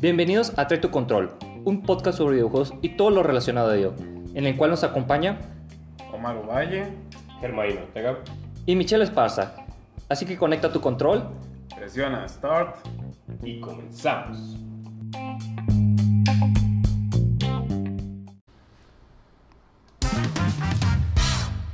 Bienvenidos a Trae tu Control, un podcast sobre videojuegos y todo lo relacionado a ello, en el cual nos acompaña Omar Valle, Germain Ortega. y Michelle Esparza. Así que conecta tu control. presiona Start. Y comenzamos.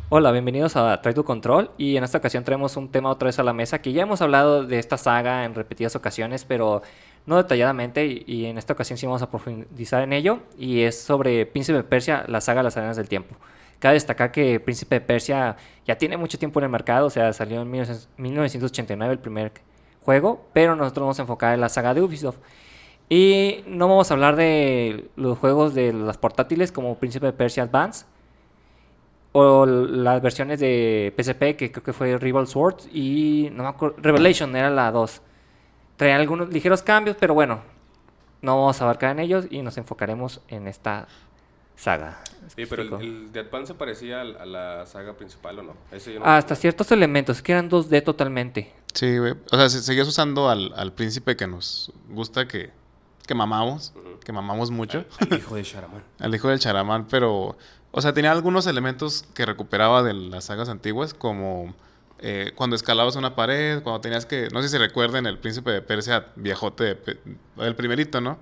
Hola, bienvenidos a Trae tu Control y en esta ocasión traemos un tema otra vez a la mesa que ya hemos hablado de esta saga en repetidas ocasiones, pero no detalladamente y, en esta ocasión sí vamos a profundizar en ello y es sobre Príncipe de Persia, la saga Las Arenas del Tiempo. Cabe destacar que Príncipe de Persia ya tiene mucho tiempo en el mercado, o sea, salió en 1900 1989 el primer juego, pero nosotros nos vamos a enfocar en la saga de Ubisoft. Y no vamos a hablar de los juegos de las portátiles como Príncipe de Persia Advance, o las versiones de PSP, que creo que fue Rival Swords y no me acuerdo, Revelation era la 2. Trae algunos ligeros cambios, pero bueno, no vamos a abarcar en ellos y nos enfocaremos en esta saga. Sí, pero el, el de Advance se parecía al- a la saga principal, ¿o no? Ese yo no Hasta ciertos elementos, que eran 2D totalmente. Sí, güey. O sea, se- seguías usando al, al príncipe que nos gusta, que, que mamamos, que mamamos mucho, El hijo de Sharaman. al hijo del charamán, pero, o sea, tenía algunos elementos que recuperaba de las sagas antiguas, como eh, cuando escalabas una pared, cuando tenías que, no sé si recuerden el príncipe de Persia viejote, de el primerito, ¿no?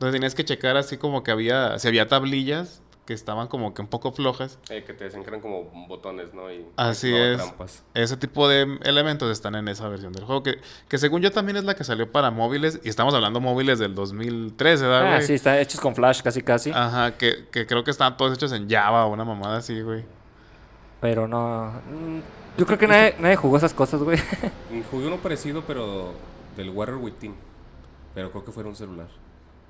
Donde tenías que checar así como que había, si había tablillas que estaban como que un poco flojas. Eh, que te desencran como botones, ¿no? Y Así no, es. trampas. Ese tipo de elementos están en esa versión del juego. Que, que según yo también es la que salió para móviles. Y estamos hablando móviles del 2013, ¿verdad, Ah, güey? sí, está hechos con Flash casi casi. Ajá, que, que creo que estaban todos hechos en Java o una mamada así, güey. Pero no. mm, Yo creo que nadie, nadie jugó esas cosas, güey. Mm, Jugué uno parecido, pero del Warrior Within. Pero creo que fue en un celular.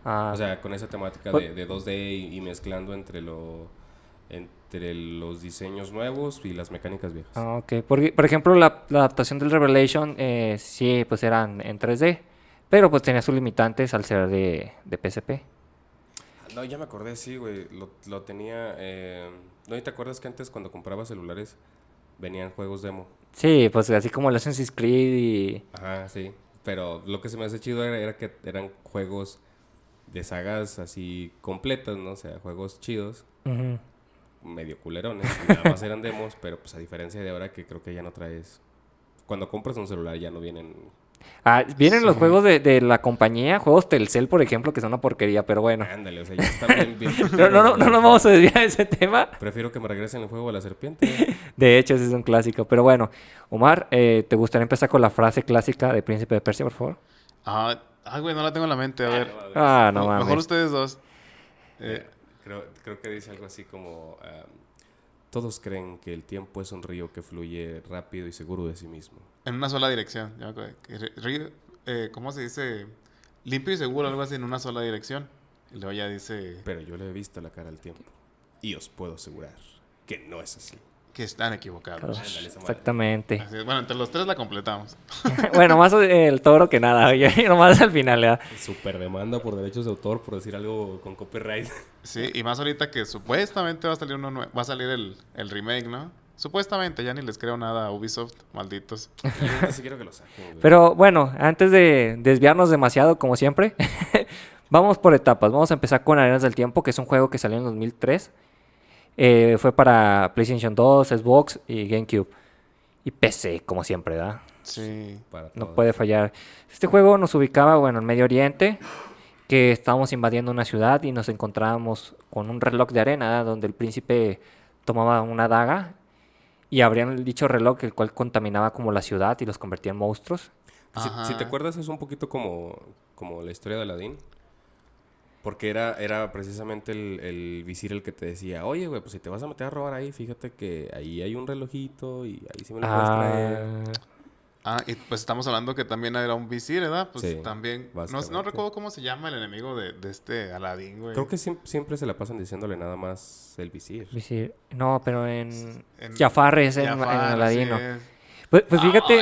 Ah, O sea, con esa temática Pues- de, de 2D y, y mezclando entre lo entre los diseños nuevos y las mecánicas viejas. Ah, ok. Por, por ejemplo, la, la adaptación del Revelation, eh, sí, pues eran en 3D. Pero pues tenía sus limitantes al ser de, de PSP. No, ya me acordé, sí, güey. Lo, lo tenía. Eh... ¿No y te acuerdas que antes cuando compraba celulares venían juegos demo? Sí, pues así como el Assassin's Creed y... Ajá, sí. Pero lo que se me hace chido era, era que eran juegos de sagas así completas, ¿no? O sea, juegos chidos, Ujú. medio culerones. Nada más eran demos, pero pues a diferencia de ahora que creo que ya no traes. Cuando compras un celular ya no vienen. Ah, vienen los juegos de, de la compañía, juegos Telcel, por ejemplo, que son una porquería, pero bueno. Ándale, o sea, ya están bien. bien Pero no, no, no nos vamos a desviar de ese tema. Prefiero que me regresen el juego de la serpiente. De hecho, ese es un clásico. Pero bueno, Omar, eh, ¿te gustaría empezar con la frase clásica de Príncipe de Persia, por favor? Ah, ah, güey, no la tengo en la mente. A ver. Ah, no Me- mames. Mejor ustedes dos. Eh, Creo, creo que dice algo así como... ah, todos creen que el tiempo es un río que fluye rápido y seguro de sí mismo. en una sola dirección. río- eh, ¿Cómo se dice? Limpio y seguro, algo así, en una sola dirección. Y luego ya dice Pero yo le he visto la cara al tiempo. Y os puedo asegurar que no es así. Que están equivocados. Exactamente. Es. Bueno, entre los tres la completamos. bueno, más el toro que nada, oye, nomás al final, ¿verdad? Super demanda por derechos de autor por decir algo con copyright. Sí, y más ahorita que supuestamente va a salir uno va a salir el, el remake, ¿no? Supuestamente, ya ni les creo nada a Ubisoft, malditos. Que lo saquen. Pero bueno, antes de desviarnos demasiado, como siempre, vamos por etapas. Vamos a empezar con Arenas del Tiempo, que es un juego que salió en 2003. Eh, fue para PlayStation 2, Xbox y GameCube. Y PC, como siempre, ¿verdad? Sí. Para No puede fallar. Este juego nos ubicaba, bueno, en Medio Oriente, que estábamos invadiendo una ciudad y nos encontrábamos con un reloj de arena, ¿verdad? donde el príncipe tomaba una daga y abrían dicho reloj, el cual contaminaba como la ciudad y los convertía en monstruos. Si te acuerdas, es un poquito como, como la historia de Aladdin. Porque era, era precisamente el, el visir el que te decía, oye, güey, pues si te vas a meter a robar ahí, fíjate que ahí hay un relojito y ahí sí me lo puedes traer. Ah, Ah, y pues estamos hablando que también era un visir, ¿verdad? Pues Sí, también. No, no recuerdo cómo se llama el enemigo de, de este Aladdin, güey. Creo que siem- siempre se la pasan diciéndole nada más el visir. visir. No, pero en, En- Jafar es en, Jafar, en Aladino. es. Pues, pues fíjate, ¡Oh,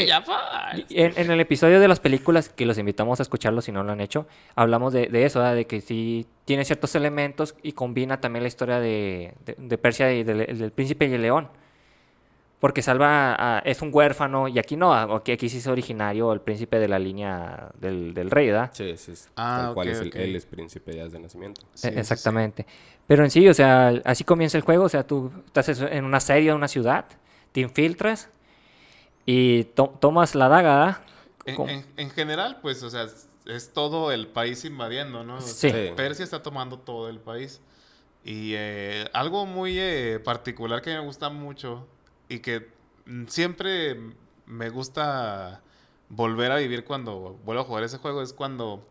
en, en el episodio de las películas, que los invitamos a escucharlo si no lo han hecho, hablamos de, de eso, de que sí tiene ciertos elementos y combina también la historia de, de- de Persia y del, del príncipe y el león. porque salva a, es un huérfano y aquí no, aquí, aquí sí es originario el príncipe de la línea del, del rey, ¿verdad? Sí, sí. es- Ah, tal cual es el, él es príncipe ya de nacimiento. Sí, E- sí, sí. Exactamente. Pero en sí, o sea, así comienza el juego, o sea, tú estás en una serie, en una ciudad, te infiltras y to- tomas la daga, ¿verdad? En, Como- en- en general, pues, o sea, es, todo el país invadiendo, ¿no? O Sí. sea, Sí. Persia está tomando todo el país. Y eh, algo muy eh, particular que me gusta mucho y que siempre me gusta volver a vivir cuando vuelvo a jugar ese juego es cuando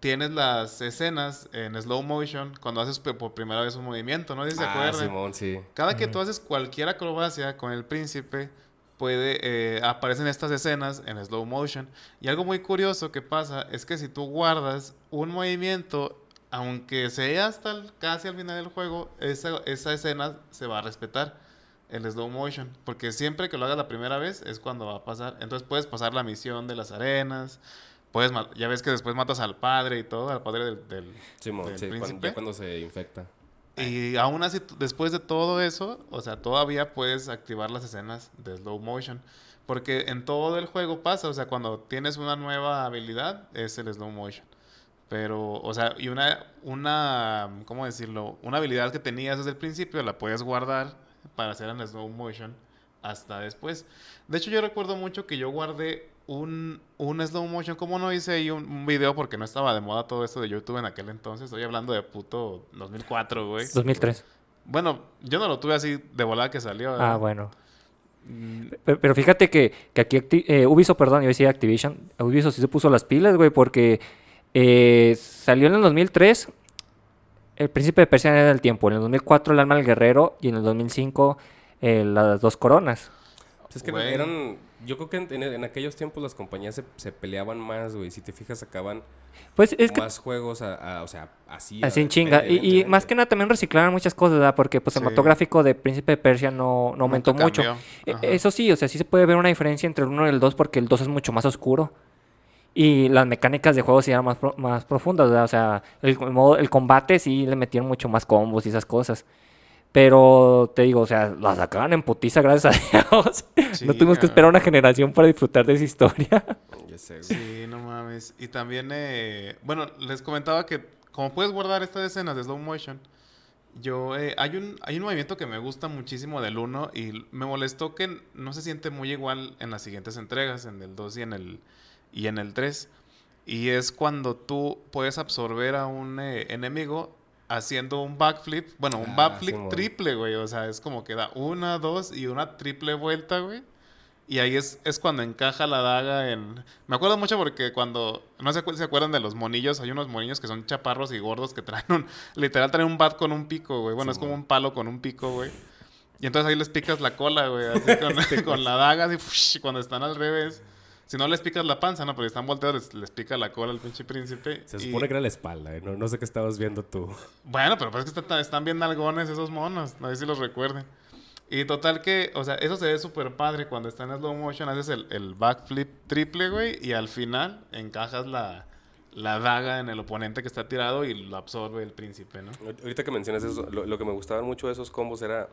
tienes las escenas en slow motion, cuando haces por primera vez un movimiento, ¿no? Si se Ah, acuerdan. Simón, sí. Cada que tú haces cualquier acrobacia con el príncipe, puede eh, aparecen estas escenas en slow motion. Y algo muy curioso que pasa es que si tú guardas un movimiento, aunque sea hasta el- casi al final del juego, esa, esa escena se va a respetar. El slow motion, porque siempre que lo hagas la primera vez es cuando va a pasar. Entonces puedes pasar la misión de las arenas, puedes ya ves que después matas al padre y todo, al padre del, del, Simón, del sí, cuando, ya cuando se infecta. Y aún así, después de todo eso, o sea, todavía puedes activar las escenas de slow motion. Porque en todo el juego pasa, o sea, cuando tienes una nueva habilidad, es el slow motion. Pero, o sea, y una, una, ¿cómo decirlo? Una habilidad que tenías desde el principio, la puedes guardar para hacer en slow motion hasta después. De hecho, yo recuerdo mucho que yo guardé un, un slow motion. Como no hice ahí un, un video porque no estaba de moda todo esto de YouTube en aquel entonces? Estoy hablando de puto 2004, güey. 2003. Bueno, yo no lo tuve así de volada que salió. Ah, bueno. Mm, Pero, pero fíjate que, que aquí Acti- eh, Ubisoft, perdón, yo decía Activision, Ubisoft sí se puso las pilas, güey, porque eh, salió en el 2003 El Príncipe de Persia era del tiempo, en el 2004 El Alma del Guerrero y en el 2005 eh, Las Dos Coronas. Pues es que Güey. eran... Yo creo que en, en- en aquellos tiempos las compañías se, se peleaban más, güey. Si te fijas, sacaban Pues es que más juegos, a, a- o sea, así. así en chinga. Y, más que nada también reciclaron muchas cosas, ¿verdad? Porque pues el Sí. motográfico de Príncipe de Persia no, no aumentó nunca mucho. E-. Eso sí, o sea, sí se puede ver una diferencia entre el 1 y el 2 porque el 2 es mucho más oscuro. Y las mecánicas de juego sí eran más, pro- más profundas, ¿verdad? O sea, el, el modo, el combate sí le metieron mucho más combos y esas cosas. Pero te digo, o sea, la sacaban en putiza, gracias a Dios. Sí, no tuvimos que esperar una generación para disfrutar de esa historia. Ya sé, güey. Sí, no mames. Y también, eh, bueno, les comentaba que como puedes guardar estas escenas de slow motion, yo, eh, hay, un, hay un movimiento que me gusta muchísimo del 1 y me molestó que no se siente muy igual en las siguientes entregas, en el 2 y en el, y en el 3. Y es cuando tú puedes absorber a un eh, enemigo haciendo un backflip. Bueno, un Ah, backflip triple, güey. O sea, es como que da una, dos y una triple vuelta, güey. Y ahí es, es cuando encaja la daga en... Me acuerdo mucho porque cuando... No sé si se acuerdan de los monillos. Hay unos monillos que son chaparros y gordos que traen un... Literal traen un bat con un pico, güey. Bueno, es como un palo con un pico, güey. Y entonces ahí les picas la cola, güey. Así con, con la daga, así... fush, cuando están al revés. Si no les picas la panza, ¿no? Porque están volteados, les, les pica la cola al pinche príncipe. Se y- supone que era la espalda, ¿eh? no, no sé qué estabas viendo tú. bueno, pero pues es que está- están bien nalgones esos monos. No sé si los recuerden. Y total que, o sea, eso se ve súper padre cuando está en slow motion. Haces el, el backflip triple, güey. Y al final encajas la, la daga en el oponente que está tirado y lo absorbe el príncipe, ¿no? Ahor- Ahorita que mencionas eso, lo, lo que me gustaban mucho de esos combos era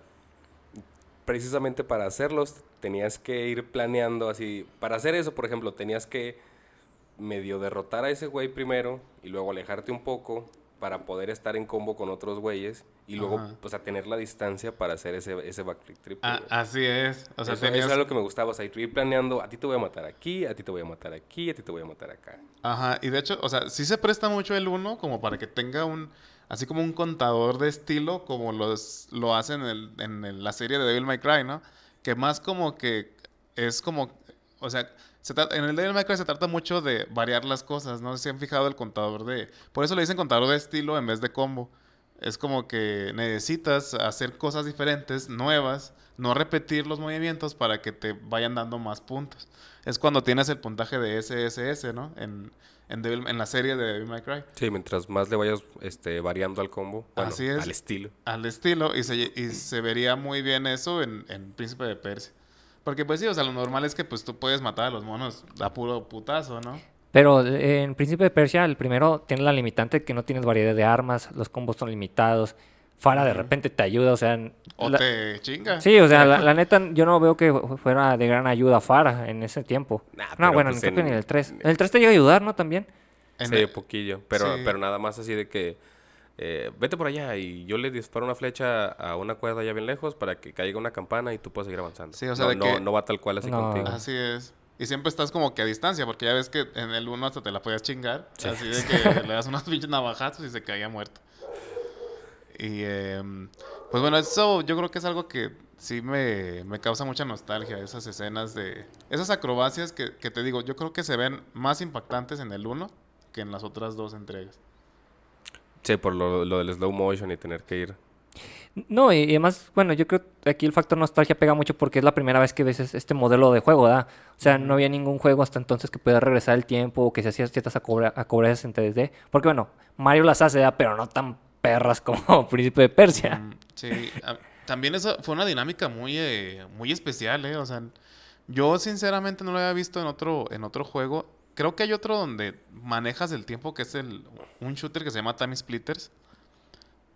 precisamente para hacerlos tenías que ir planeando así. Para hacer eso, por ejemplo, tenías que medio derrotar a ese güey primero y luego alejarte un poco para poder estar en combo con otros güeyes y luego Ajá. pues a tener la distancia para hacer ese, ese backflip triple. Ah, así es. O sea, eso, tenías... eso era lo que me gustaba, o sea, y ir planeando, a ti te voy a matar aquí, a ti te voy a matar aquí, a ti te voy a matar acá. Ajá, y de hecho, o sea, sí se presta mucho el 1 como para que tenga un, así como un contador de estilo como los, lo hacen en, el- en la serie de Devil May Cry, ¿no? Que más como que es como, o sea, se trata- en el Devil May Cry se trata mucho de variar las cosas, ¿no? Si han fijado el contador de, por eso le dicen contador de estilo en vez de combo. Es como que necesitas hacer cosas diferentes, nuevas, no repetir los movimientos para que te vayan dando más puntos. Es cuando tienes el puntaje de SSS, ¿no? En, en, Devil- en la serie de Devil May Cry. Sí, mientras más le vayas este, variando al combo, bueno, Así es. al estilo. Al estilo, y se, y se vería muy bien eso en, en Príncipe de Persia. Porque pues sí, o sea, lo normal es que pues tú puedes matar a los monos a puro putazo, ¿no? Pero eh, en Príncipe de Persia, el primero tiene la limitante que no tienes variedad de armas, los combos son limitados, Farah de repente te ayuda, o sea... O la- te chinga. Sí, o sea, la, la neta, yo no veo que fu- fuera de gran ayuda Farah en ese tiempo. Nah, no, bueno, pues creo que ni en el 3. En el 3 te llega a ayudar, ¿no? También. En sí, el- poquillo. Pero, sí. pero nada más así de que eh, vete por allá y yo le disparo una flecha a una cuerda allá bien lejos para que caiga una campana y tú puedas seguir avanzando. Sí, o sea, no, de no, que- no va tal cual así No. contigo. Así es. Y siempre estás como que a distancia, porque ya ves que en el 1 hasta te la podías chingar. Así de que le das unos pinches navajazos y se caía muerto. Y em, pues bueno, eso yo creo que es algo que sí me, me causa mucha nostalgia, esas escenas de... Esas acrobacias que, que te digo, yo creo que se ven más impactantes en el 1 que en las otras dos entregas. Sí, por lo, lo del slow motion y tener que ir. No, y, y además, bueno, yo creo que aquí el factor nostalgia pega mucho porque es la primera vez que ves es- este modelo de juego, ¿verdad? O sea, no había ningún juego hasta entonces que pudiera regresar el tiempo o que se hacían ciertas acrobacias en 3D. Porque bueno, Mario las hace, ¿verdad? Pero no tan perras como Príncipe de Persia. Mm, Sí, también eso fue una dinámica muy, eh, muy especial, ¿eh? O sea, yo sinceramente no lo había visto en otro, en otro juego. Creo que hay otro donde manejas el tiempo, que es el, un shooter que se llama Time Splitters.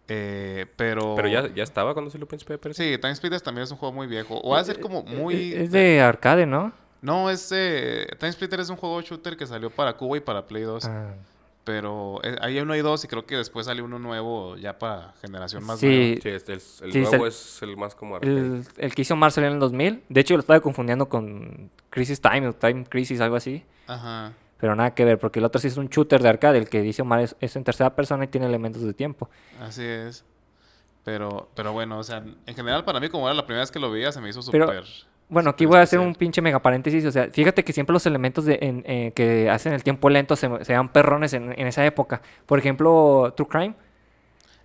Eh, pero... Pero ya, ya estaba cuando salió Príncipe de Persia. Sí, Time Splitters también es un juego muy viejo. O va a ser como muy... Es de arcade, ¿no? No, es... eh, Time Splitters es un juego shooter que salió para Cuba y para Play 2. Ah, Pero eh, hay uno y dos y creo que después salió uno nuevo ya para generación más sí, Sí, este es- el Sí, nuevo es el más como el, el que hizo Mar salió en el 2000. De hecho, lo estaba confundiendo con Crisis Time o Time Crisis, algo así. Ajá. Pero nada que ver, porque el otro sí es un shooter de arcade. El que dice Omar es, es en tercera persona y tiene elementos de tiempo. Así es. Pero, pero bueno, o sea, en general para mí como era la primera vez que lo veía se me hizo Pero- súper... Bueno, aquí voy a hacer un pinche mega paréntesis. O sea, fíjate que siempre los elementos de, en- eh, que hacen el tiempo lento se, se dan perrones en, en esa época. Por ejemplo, True Crime.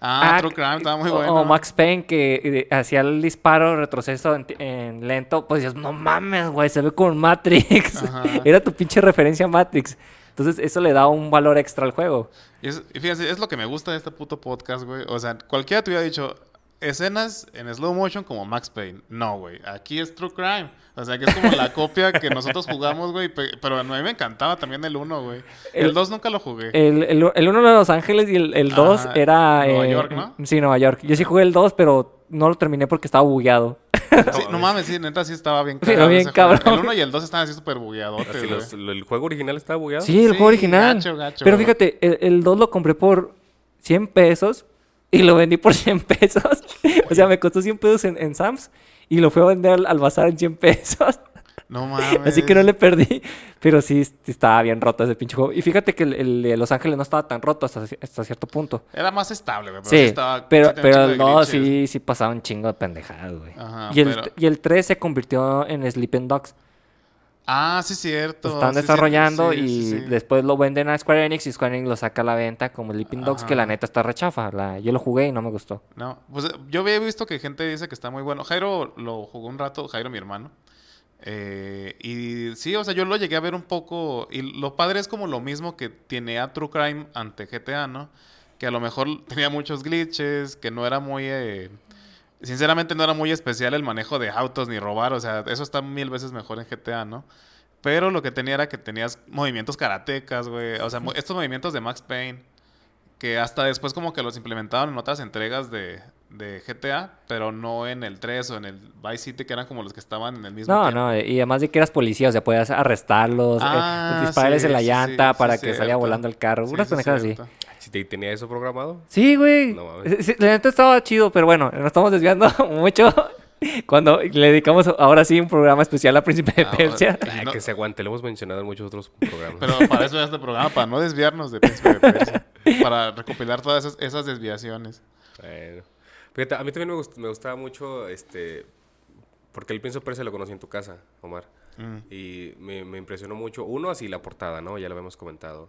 Ah, Ah, True Crime estaba muy bueno. O Max Payne que eh, hacía el disparo, retroceso en, en lento. Pues dices, no mames, güey, se ve como Matrix. Era tu pinche referencia a Matrix. Entonces, eso le da un valor extra al juego. Y, es- y fíjense, es lo que me gusta de este puto podcast, güey. O sea, cualquiera te hubiera dicho escenas en slow motion como Max Payne. No, güey. Aquí es True Crime. O sea, que es como la copia que nosotros jugamos, güey. pe- Pero a mí me encantaba también el 1, güey. El- El 2 nunca lo jugué. El, el, el uno de Los Ángeles y el, el dos Ajá, era... Nueva eh, York, ¿no? Sí, Nueva York. Yo sí jugué el 2, pero no lo terminé porque estaba bugueado. Sí, no mames, sí, neta sí estaba bien Pero cagado bien cabrón. El 1 y el 2 estaban así súper lo- el juego original estaba bugueado. Sí, el Sí, juego original. gacho, gacho, pero fíjate, el, el 2 lo compré por 100 pesos y lo vendí por 100 pesos. o sea, me costó 100 pesos en, en Sam's y lo fui a vender al, al bazar en 100 pesos. No mames. Así que no le perdí. Pero sí, estaba bien roto ese pinche juego. Y fíjate que el, el de Los Ángeles no estaba tan roto hasta, hasta cierto punto. Era más estable, güey. Pero Sí, sí, estaba, pero, sí pero un el chingo de 2 glitches. sí, sí pasaba un chingo de pendejadas, güey. Ajá, y, el, pero- y el 3 se convirtió en Sleeping Dogs. Ah, sí, cierto. Están sí, desarrollando cierto, sí, y sí, después lo venden a Square Enix y Square Enix lo saca a la venta como Sleeping Dogs, que la neta está rechafa. La, yo lo jugué y no me gustó. No, pues eh, yo había visto que gente dice que está muy bueno. Jairo lo jugó un rato, Jairo mi hermano. Eh, y sí, o sea, yo lo llegué a ver un poco. Y lo padre es como lo mismo que tiene a True Crime ante GTA, ¿no? Que a lo mejor tenía muchos glitches, que no era muy. eh, sinceramente, no era muy especial el manejo de autos ni robar. O sea, eso está mil veces mejor en GTA, ¿no? Pero lo que tenía era que tenías movimientos karatecas, güey. O sea, estos movimientos de Max Payne. Que hasta después como que los implementaron en otras entregas de, de GTA, pero no en el 3 o en el Vice City, que eran como los que estaban en el mismo No, tiempo. no, y además de que eras policía, o sea, podías arrestarlos, eh, Ah, dispararles sí, en la llanta sí, para sí, que salía cierto. volando el carro. Sí, Unas sí, pendejadas así. cierto. Si te- tenía eso programado. Sí, güey. No mames. Sí, sí, la neta estaba chido, pero bueno, nos estamos desviando mucho cuando le dedicamos ahora sí un programa especial a Príncipe de Ah, Persia. Ay, No. que se aguante, lo hemos mencionado en muchos otros programas. Pero para eso es este programa, para no desviarnos de Príncipe de Persia. para recopilar todas esas, esas desviaciones. Bueno. Fíjate, a mí también me, gust- me gustaba mucho, este, porque el Príncipe Persia lo conocí en tu casa, Omar. Mm. Y me, me impresionó mucho, uno, así la portada, ¿no? Ya lo habíamos comentado.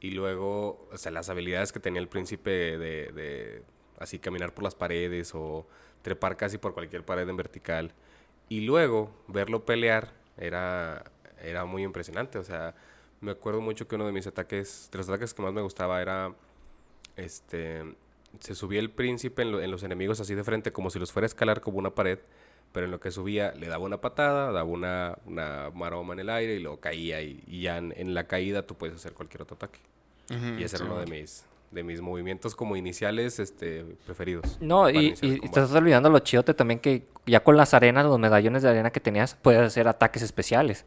Y luego, o sea, las habilidades que tenía el príncipe de, de así caminar por las paredes o trepar casi por cualquier pared en vertical. Y luego, verlo pelear era, era muy impresionante. O sea, me acuerdo mucho que uno de mis ataques, de los ataques que más me gustaba era, este, se subía el príncipe en, lo- en los enemigos así de frente, como si los fuera a escalar como una pared. Pero en lo que subía le daba una patada, daba una, una maroma en el aire y luego caía. Y, y ya en, en la caída tú puedes hacer cualquier otro ataque. Ujú, Y ese era sí, uno de mis, de mis movimientos como iniciales este, preferidos. No, y, y estás olvidando lo chidote también que ya con las arenas, los medallones de arena que tenías, puedes hacer ataques especiales.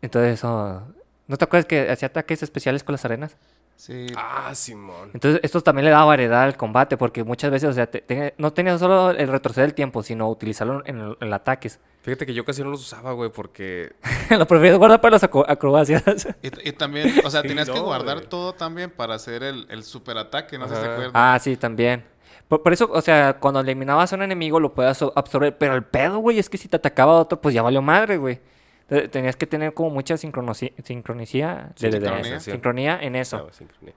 Entonces eso... ¿No te acuerdas que hacía ataques especiales con las arenas? Sí. Ah, Simón. Entonces esto también le da variedad al combate porque muchas veces, o sea, te- te- no tenías solo el retroceder el tiempo, sino utilizarlo en, el- en ataques. Fíjate que yo casi no los usaba, güey, porque... lo prefiero guardar para las acro- acrobacias. Y, y también, o sea, Sí, tenías que guardar güey. todo también para hacer el, el superataque, no sé si se Ajá. acuerdan. ah, sí, también. Por, por eso, o sea, cuando eliminabas a un enemigo lo podías so- absorber, pero el pedo, güey, es que si te atacaba otro, pues ya valió madre, güey. Te- Tenías que tener como mucha de- Sincronía. sincronía en eso. No, sincronía.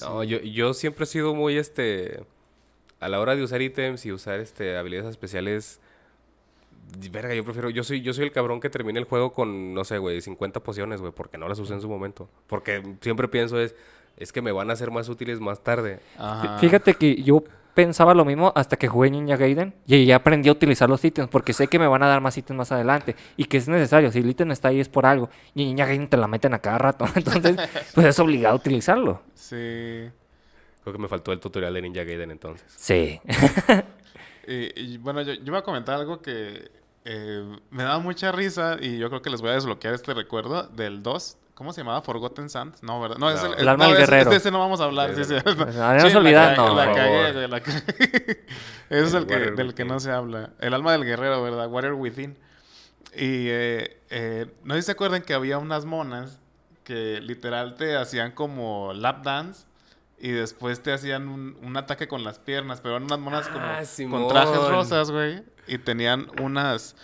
No, yo, yo siempre he sido muy, este... A la hora de usar ítems y usar, este, habilidades especiales... Verga, yo prefiero... Yo soy, yo soy el cabrón que termina el juego con, no sé, güey, 50 pociones, güey, porque no las usé en su momento. Porque siempre pienso es... Es que me van a ser más útiles más tarde. Ajá. Fíjate que yo pensaba lo mismo hasta que jugué Ninja Gaiden y ya aprendí a utilizar los ítems porque sé que me van a dar más ítems más adelante y que es necesario. Si el ítem está ahí es por algo y Ninja Gaiden te la meten a cada rato. Entonces, pues es obligado a utilizarlo. Sí. Creo que me faltó el tutorial de Ninja Gaiden entonces. Sí. Y, y, bueno, yo, yo voy a comentar algo que eh, me da mucha risa y yo creo que les voy a desbloquear este recuerdo del 2. ¿Cómo se llamaba? Forgotten Sands. No, ¿verdad? No, es No. el, El alma no, del guerrero. De ese no vamos a hablar. Sí, sí. Ah, no Sí, se la, no, cagué, la cagué. Ese es el El que, del que no se habla. El alma del guerrero, ¿verdad? Warrior Within. Y eh, eh, no sé si se acuerdan que había unas monas que literal te hacían como lap dance y después te hacían un, un ataque con las piernas, pero eran unas monas como Ah, con trajes rosas, güey. Y tenían unas...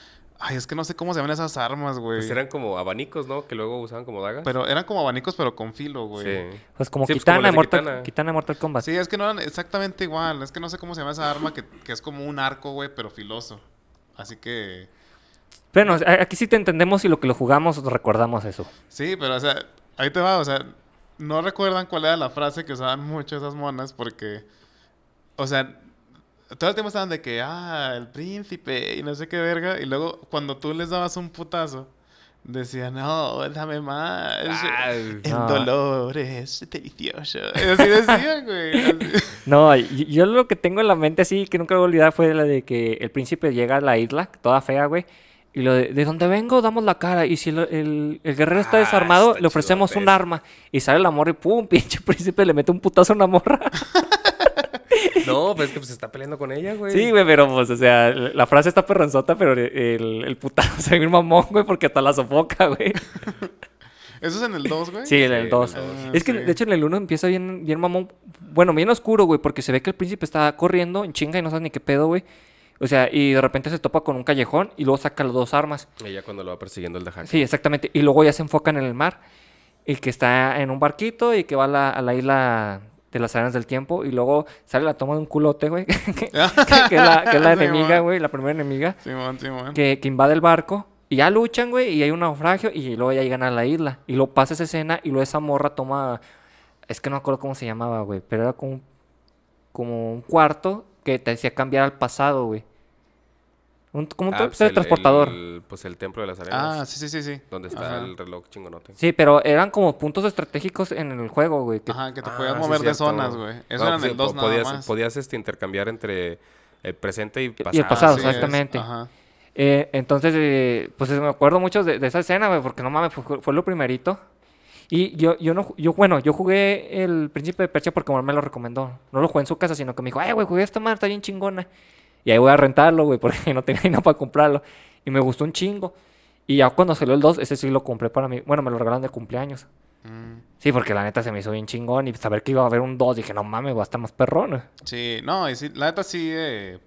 Ay, es que no sé cómo se llaman esas armas, güey. Pues eran como abanicos, ¿no? Que luego usaban como dagas. Pero eran como abanicos, pero con filo, güey. Sí. Pues como Sí, pues, Kitana, como Mortal, Kitana. Kitana Mortal Kombat. Sí, es que no eran exactamente igual. Es que no sé cómo se llama esa arma que, que es como un arco, güey, pero filoso. Así que... Bueno, aquí sí te entendemos y lo que lo jugamos recordamos eso. Sí, pero o sea, ahí te va, o sea, no recuerdan cuál era la frase que usaban mucho esas monas porque, o sea, todo el tiempo estaban de que, ah, el príncipe y no sé qué verga, y luego cuando tú les dabas un putazo, decían, no, dame más, Ah, el No. dolor es delicioso. Y así decían, güey. así. No, yo lo que tengo en la mente así, que nunca voy a olvidar, fue la de que el príncipe llega a la isla, toda fea, güey. Y lo de, de donde vengo, damos la cara. Y si el, el- el guerrero está Ah, desarmado, está le ofrecemos chidote un arma. Y sale la morra y pum, pinche príncipe le mete un putazo a una morra. No, pues es que pues, se está peleando con ella, güey. Sí, güey, pero pues, o sea, la frase está perronzota, pero el, el putazo se ve bien mamón, güey, porque hasta la sofoca, güey. ¿Eso es en el 2, güey? Sí, en el en 2. el dos. es que, de hecho, en el 1 empieza bien, bien mamón. Bueno, bien oscuro, güey, porque se ve que el príncipe está corriendo en chinga y no sabe ni qué pedo, güey. O sea, y de repente se topa con un callejón y luego saca las dos armas. Ella cuando lo va persiguiendo el de. Sí, exactamente. Y luego ya se enfocan en el mar. Y que está en un barquito y que va a la, a la isla de las arenas del tiempo. Y luego sale la toma de un culote, güey. que, que- que es la, que es la Sí, enemiga, güey, la primera enemiga. Simón, Simón. Que, que invade el barco. Y ya luchan, güey, y hay un naufragio. Y luego ya llegan a la isla. Y luego pasa esa escena. Y luego esa morra toma. Es que no me acuerdo cómo se llamaba, güey. Pero era como un, como un cuarto que te hacía cambiar al pasado, güey. Un, como un Ah, pues, el- teletransportador. el- pues el templo de las arenas. Ah, sí, sí, sí, sí. Donde está Ajá. el reloj chingonote. Sí, pero eran como puntos estratégicos en el juego, güey. que- Ajá, que te Ah, podías sí, mover de cierto. zonas, güey. Eso No, era en pues, el 2 po- nada podías, más. Podías este, intercambiar entre el presente y pasado. Y el pasado, es, exactamente. Ajá. Eh, entonces, eh, pues me acuerdo mucho de, de esa escena, güey, porque no mames, fue, fue lo primerito. Y yo, yo no, yo, bueno, yo jugué el Príncipe de Persia porque me lo recomendó. No lo jugué en su casa, sino que me dijo, ay, güey, jugué esta madre, está bien chingona. Y ahí voy a rentarlo, güey, porque no tenía dinero para comprarlo. Y me gustó un chingo. Y ya cuando salió el 2, ese sí lo compré para mí. Bueno, me lo regalaron de cumpleaños. Mm. Sí, porque la neta se me hizo bien chingón. Y saber que iba a haber un 2, dije, no mames, va a estar más perrón. Sí, no, y sí, la neta sí, eh,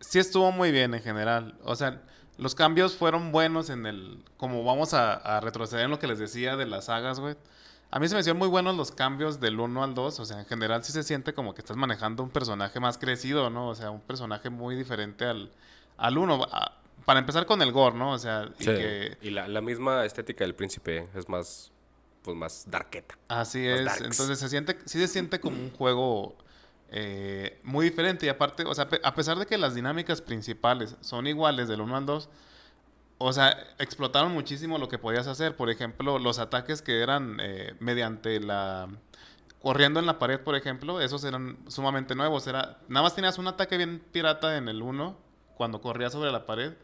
sí estuvo muy bien en general. O sea, los cambios fueron buenos en el, como vamos a, a retroceder en lo que les decía de las sagas, güey. A mí se me hicieron muy buenos los cambios del 1 al 2. O sea, en general sí se siente como que estás manejando un personaje más crecido, ¿no? O sea, un personaje muy diferente al, al 1. A- Para empezar con el gore, ¿no? O sea, y Sí. que Y la, la misma estética del príncipe es más, pues más darketa. Así es, darks. entonces se siente, sí se siente como un juego eh, muy diferente y aparte, o sea, a pesar de que las dinámicas principales son iguales del 1 al 2, o sea, explotaron muchísimo lo que podías hacer, por ejemplo, los ataques que eran eh, mediante la... corriendo en la pared, por ejemplo, esos eran sumamente nuevos. Era, nada más tenías un ataque bien pirata en el 1, cuando corrías sobre la pared.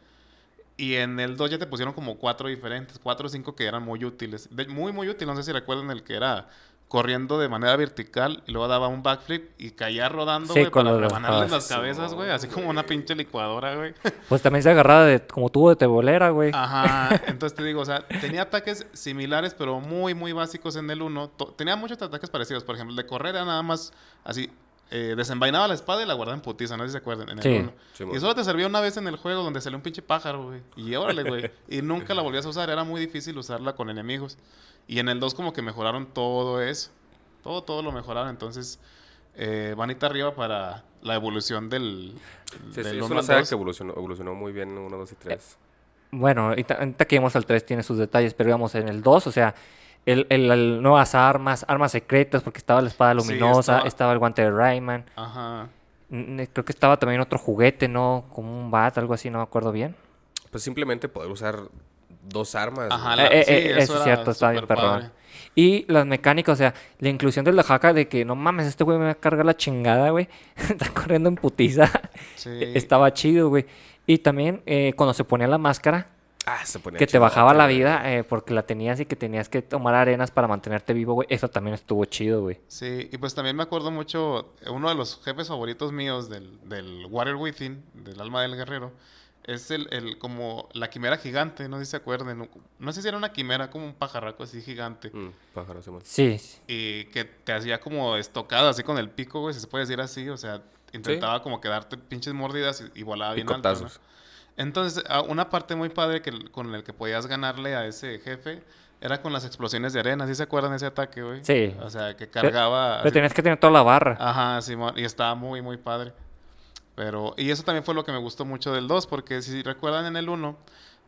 Y en el 2 ya te pusieron como cuatro diferentes, cuatro o cinco que eran muy útiles. Muy, muy útil. No sé si recuerdan el que era corriendo de manera vertical y luego daba un backflip y caía rodando, Sí, güey, con para los- ah, las cabezas, güey. Así como una pinche licuadora, güey. Pues también se agarraba de como tubo de tebolera, güey. Ajá, entonces te digo, o sea, tenía ataques similares, pero muy, muy básicos en el 1. Tenía muchos ataques parecidos. Por ejemplo, el de correr era nada más así. Eh, desenvainaba la espada y la guardaba en putiza, no sé si se acuerdan. En el Sí. 1. Sí, y solo te servía una vez en el juego donde salió un pinche pájaro, güey. Y órale, güey. Y nunca la volvías a usar. Era muy difícil usarla con enemigos. Y en el 2 como que mejoraron todo eso. Todo, todo lo mejoraron. Entonces, eh, vanita arriba para la evolución del, Sí, sí, del es 1 una saga 2. que evolucionó, evolucionó muy bien 1, 2 y 3. Bueno, ahorita, ahorita que vamos al 3 tiene sus detalles, pero digamos en el 2, o sea, el, el- el nuevas armas, armas secretas, porque estaba la espada Sí, luminosa, estaba- estaba el guante de Rayman, Ajá. creo que estaba también otro juguete, ¿no? Como un bat, algo así, no me acuerdo bien. Pues simplemente poder usar dos armas. Ajá, la- Eh, eh, sí, eh, eso eso es cierto, está bien padre. Y las mecánicas, o sea, la inclusión de la jaca de que no mames, este güey me va a cargar la chingada, güey. Está corriendo en putiza. Sí. Estaba chido, güey. Y también eh, cuando se ponía la máscara, Ah, se ponía que te bajaba la vida eh, porque la tenías y que tenías que tomar arenas para mantenerte vivo, güey. Eso también estuvo chido, güey. Sí, y pues también me acuerdo mucho, uno de los jefes favoritos míos del, del Water Within, del alma del guerrero, es el, el como la quimera gigante, no sé si se acuerdan. No, no sé si era una quimera, como un pajarraco así gigante. Mm, pájaro, Simón. Sí, sí. Y que te hacía como estocada, así con el pico, güey, si se puede decir así. O sea, intentaba como que darte pinches mordidas y, y volaba bien alto, ¿no? Entonces, a- una parte muy padre que, con el que podías ganarle a ese jefe era con las explosiones de arena. ¿Sí se acuerdan de ese ataque, güey? Sí. O sea, que cargaba... Pero tenías que tener toda la barra. Ajá, Simón. Y estaba muy, muy padre. Pero... Y eso también fue lo que me gustó mucho del 2. Porque si recuerdan en el 1...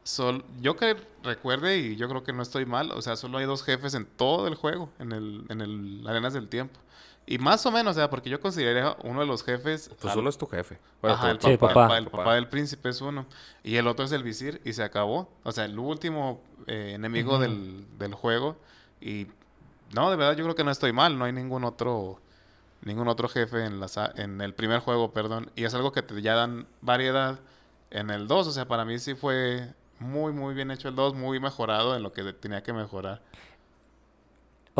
Sol, yo que recuerde y yo creo que no estoy mal, o sea, solo hay dos jefes en todo el juego, en el, en el Arenas del Tiempo. Y más o menos, o sea, porque yo consideraría uno de los jefes Pues al- uno es tu jefe. Bueno, Ajá, tu- el Sí, papá, papá. papá, el papá del príncipe es uno. Y el otro es el visir y se acabó. O sea, el último eh, enemigo del, del juego. Y no, de verdad yo creo que no estoy mal. No hay ningún otro ningún otro jefe en, la, sa- en el primer juego, perdón. Y es algo que te ya dan variedad en el 2. O sea, para mí sí fue muy, muy bien hecho el 2. Muy mejorado en lo que tenía que mejorar.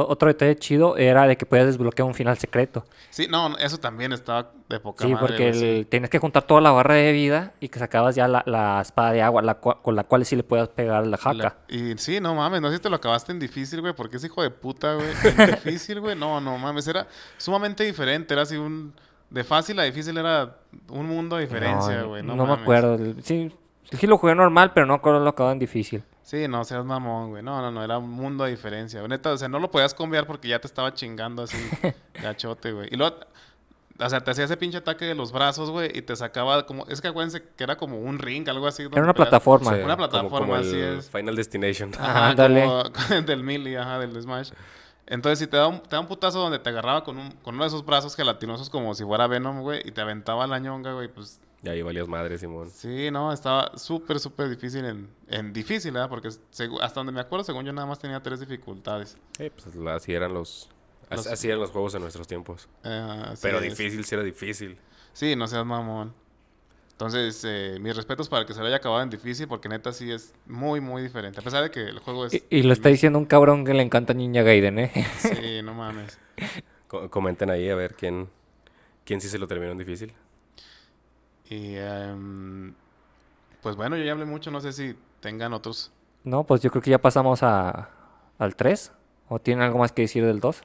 Otro detalle chido era de que podías desbloquear un final secreto. Sí, no, eso también estaba de poca Sí, madre, porque el- tienes que juntar toda la barra de vida y que sacabas ya la, la espada de agua, la con la cual sí le puedas pegar la jaca. La- y sí, no mames, no sé si te lo acabaste en difícil, güey, porque es hijo de puta, güey. En difícil, güey, no, no mames, era sumamente diferente, era así un... De fácil a difícil era un mundo de diferencia, güey, no, no me acuerdo. Sí, sí lo jugué normal, pero no acuerdo lo acabado en difícil. Sí, no seas mamón, güey, no, no, no, era un mundo de diferencia. Neta, o sea, no lo podías cambiar porque ya te estaba chingando así, gachote, güey. Y luego, o sea, te hacía ese pinche ataque de los brazos, güey, y te sacaba como... Es que acuérdense que era como un ring, algo así. Era una plataforma. Sí, Una plataforma, como así el es. Final Destination. Ajá, Ándale. como del melee, ajá, del Smash. Entonces, si te da, un, te da un putazo donde te agarraba con, un, con uno de esos brazos gelatinosos como si fuera Venom, güey, y te aventaba la ñonga, güey, pues Y ahí valías madre, Simón. sí, no, estaba súper, súper difícil en, en difícil, ¿verdad? Porque hasta donde me acuerdo, según yo, nada más tenía tres dificultades. Sí, pues así eran los... Los- Así eran los juegos en nuestros tiempos. Eh, Pero sí, difícil, sí era difícil. Sí, no seas mamón. Entonces, eh, mis respetos para que se lo haya acabado en difícil, porque neta sí es muy, muy diferente. A pesar de que el juego es... Y, y lo está diciendo un cabrón que le encanta Niña Gaiden, ¿eh? Sí, no mames. Co- comenten ahí a ver quién, quién sí se lo terminó en difícil. Y em, pues bueno, yo ya hablé mucho, no sé si tengan otros. No, pues yo creo que ya pasamos a, al 3. ¿O tienen algo más que decir del 2?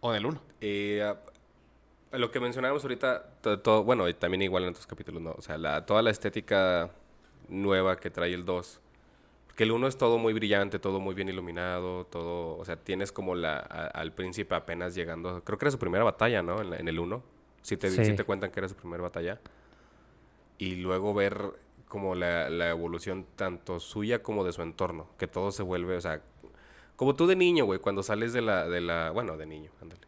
O del 1. Eh, lo que mencionábamos ahorita, to- todo, bueno, y también igual en otros capítulos, ¿no? O sea, la, toda la estética nueva que trae el 2. Porque el 1 es todo muy brillante, todo muy bien iluminado, todo, o sea, tienes como la, a- al príncipe apenas llegando, creo que era su primera batalla, ¿no? En, la- en el 1. Si te, Sí. sí te cuentan que era su primera batalla. Y luego ver como la, la evolución tanto suya como de su entorno, que todo se vuelve, o sea, como tú de niño, güey, cuando sales de la, de la, bueno, de niño, ándale.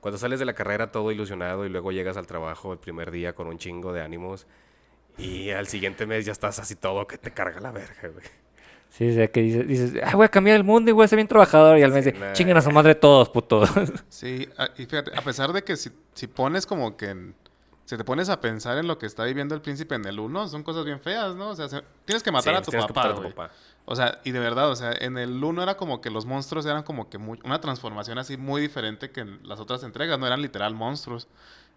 Cuando sales de la carrera todo ilusionado y luego llegas al trabajo el primer día con un chingo de ánimos y al siguiente mes ya estás así todo que te carga la verga, güey. Sí, o sea, que dices, dices, "Ay, voy a cambiar el mundo y voy a ser bien trabajador. Y al mes Sí, nah. chinguen a su madre todos, putos. Sí, a- y fíjate, a pesar de que si, si pones como que... en- si te pones a pensar en lo que está viviendo el príncipe en el 1, son cosas bien feas, ¿no? O sea, se- tienes que matar Sí, a tu tienes que papá, matar a tu güey. papá. O sea, y de verdad, o sea, en el 1 era como que los monstruos eran como que muy- una transformación así muy diferente que en las otras entregas, no eran literal monstruos.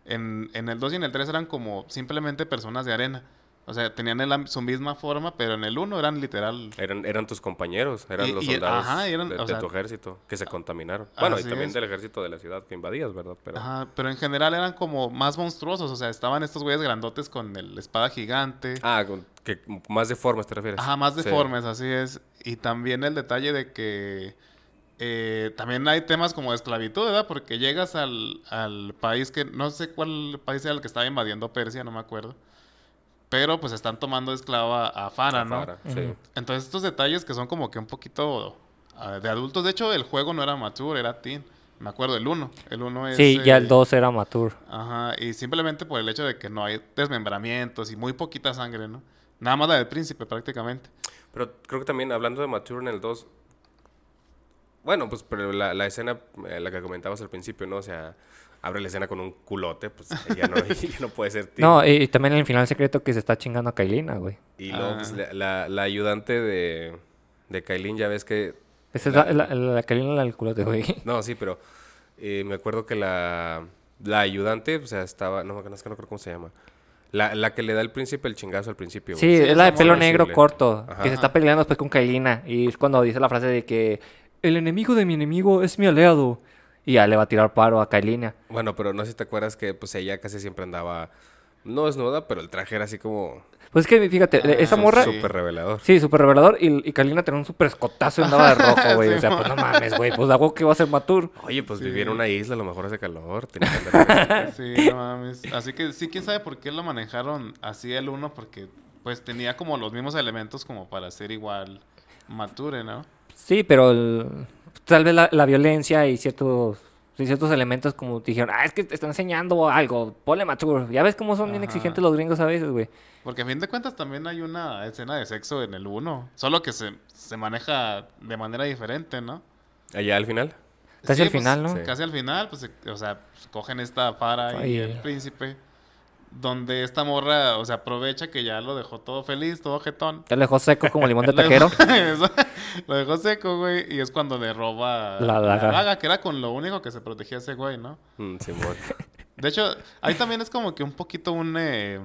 En, en el 2 y en el 3 eran como simplemente personas de arena. O sea, tenían el su misma forma, pero en el 1 eran literal... Eran, eran tus compañeros, eran Y- los y- soldados ajá, eran, de, o de sea- tu ejército que se contaminaron. Bueno, y también es. del ejército de la ciudad que invadías, ¿verdad? Pero Ajá, pero en general eran como más monstruosos. O sea, estaban estos güeyes grandotes con el espada gigante. Ah, con- que más deformes te refieres. Ajá, más Sí. deformes, así es. Y también el detalle de que eh, también hay temas como de esclavitud, ¿verdad? Porque llegas al, al país que no sé cuál país era el que estaba invadiendo Persia, no me acuerdo. Pero pues están tomando de esclava a Farah, ¿no? Afara, sí. Entonces estos detalles que son como que un poquito ah, de adultos. De hecho, el juego no era mature, era teen. Me acuerdo, el 1. El 1 es... sí, ya eh, el 2 era mature. Ajá, y simplemente por el hecho de que no hay desmembramientos y muy poquita sangre, ¿no? Nada más la del príncipe prácticamente. Pero creo que también hablando de Mature en el 2. Bueno, pues pero la, la escena, eh, la que comentabas al principio, ¿no? O sea, abre la escena con un culote, pues ya no, ya no puede ser tío. No, y, y también en el final secreto que se está chingando a Kailina, güey. Y luego, Ah. pues, la, la- la ayudante de, de Kailin, ya ves que. Esa es La- la, la, la Kailina la del culote, güey. No, sí, pero eh, me acuerdo que la, la ayudante, o sea, estaba. No, no, es que no creo cómo se llama. La, la que le da al príncipe el chingazo al principio. Sí, güey. es la de pelo negro corto, Ajá. que se está peleando después con Kailina. Y es cuando dice la frase de que el enemigo de mi enemigo es mi aliado. Y ya le va a tirar paro a Kailina. Bueno, pero no sé si te acuerdas que pues ella casi siempre andaba. No desnuda, pero el traje era así como. Pues es que fíjate, Ah, esa morra. Súper revelador. Sí, súper revelador. Y, y Kailina tenía un súper escotazo y andaba de rojo, güey. Sí, o sea, pues no mames, güey. Pues hago que va a ser Matur. Oye, pues vivía en una isla, a lo mejor hace calor. tenía que andar- Sí, no mames. Así que sí, quién sabe por qué lo manejaron así el uno, porque pues tenía como los mismos elementos como para ser igual mature, ¿no? Sí, pero el- tal vez la, la violencia y ciertos, y ciertos elementos como dijeron, ah, es que te están enseñando algo, ponle Matur. Ya ves cómo son bien exigentes los gringos a veces, güey. Porque a fin de cuentas también hay una escena de sexo en el 1, solo que se, se maneja de manera diferente, ¿no? Allá al final. Casi al pues, final, ¿no? Sí. Casi al final, pues, se- o sea, pues, cogen esta para y el príncipe, donde esta morra, o sea, aprovecha que ya lo dejó todo feliz, todo jetón. Ya lo dejó seco como limón de taquero. lo dejó seco, güey, y es cuando le roba La daga. que era con lo único que se protegía ese güey, ¿no? Mm, Simón. De hecho, ahí también es como que un poquito un... eh,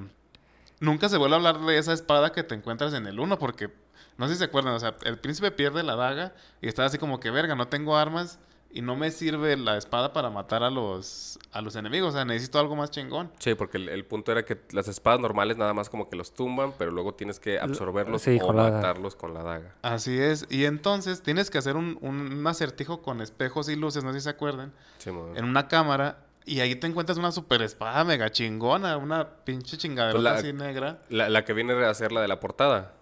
Nunca se vuelve a hablar de esa espada que te encuentras en el 1, porque no sé si se acuerdan, o sea, el príncipe pierde la daga y está así como que, verga, no tengo armas y no me sirve la espada para matar a los, a los enemigos, o sea, necesito algo más chingón. Sí, porque el, el punto era que las espadas normales nada más como que los tumban, pero luego tienes que absorberlos sí, o con la daga. matarlos con la daga. Así es, y entonces tienes que hacer un, un acertijo con espejos y luces, no sé si se acuerdan, Simón. en una cámara. Y ahí te encuentras una super espada mega chingona, una pinche chingadera Pues así negra. La, la que viene a ser la de la portada.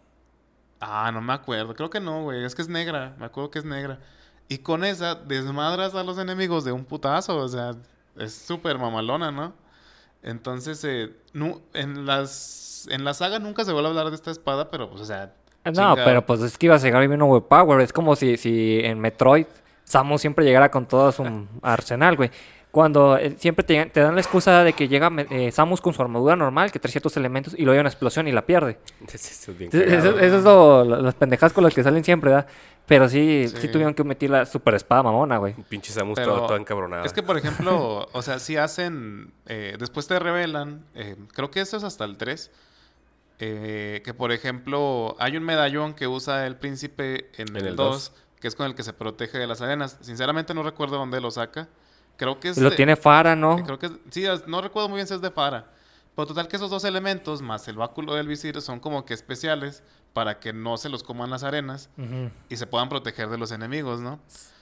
Ah, no me acuerdo. Creo que no, güey. Es que es negra. Me acuerdo que es negra. Y con esa desmadras a los enemigos de un putazo. O sea, es súper mamalona, ¿no? Entonces, eh, nu- en las en la saga nunca se vuelve a hablar de esta espada, pero pues, o sea. No, pero pues es que iba a llegar bien overpower. Es como si, si en Metroid Samus siempre llegara con todo su arsenal, güey. Cuando eh, siempre te, te dan la excusa de que llega eh, Samus con su armadura normal, que trae ciertos elementos, y luego hay una explosión y la pierde. Eso es bien Eso, cagado. eso- eso es lo- lo- las pendejadas con las que salen siempre, ¿verdad? Pero sí, sí, Sí. tuvieron que meter la super espada mamona, güey. Un Pinche Samus Pero todo, todo encabronada. Es que, por ejemplo, o sea, si hacen. eh, después te revelan. eh, creo que eso es hasta el 3. eh, que, por ejemplo, hay un medallón que usa el príncipe en, En el el 2, que es con el que se protege de las arenas. Sinceramente, no recuerdo dónde lo saca. Creo que es. Lo de- tiene Fara, ¿no? creo que es- sí, no recuerdo muy bien si es de Fara. Pero total que esos dos elementos, más el báculo del visir, son como que especiales para que no se los coman las arenas y se puedan proteger de los enemigos, ¿no?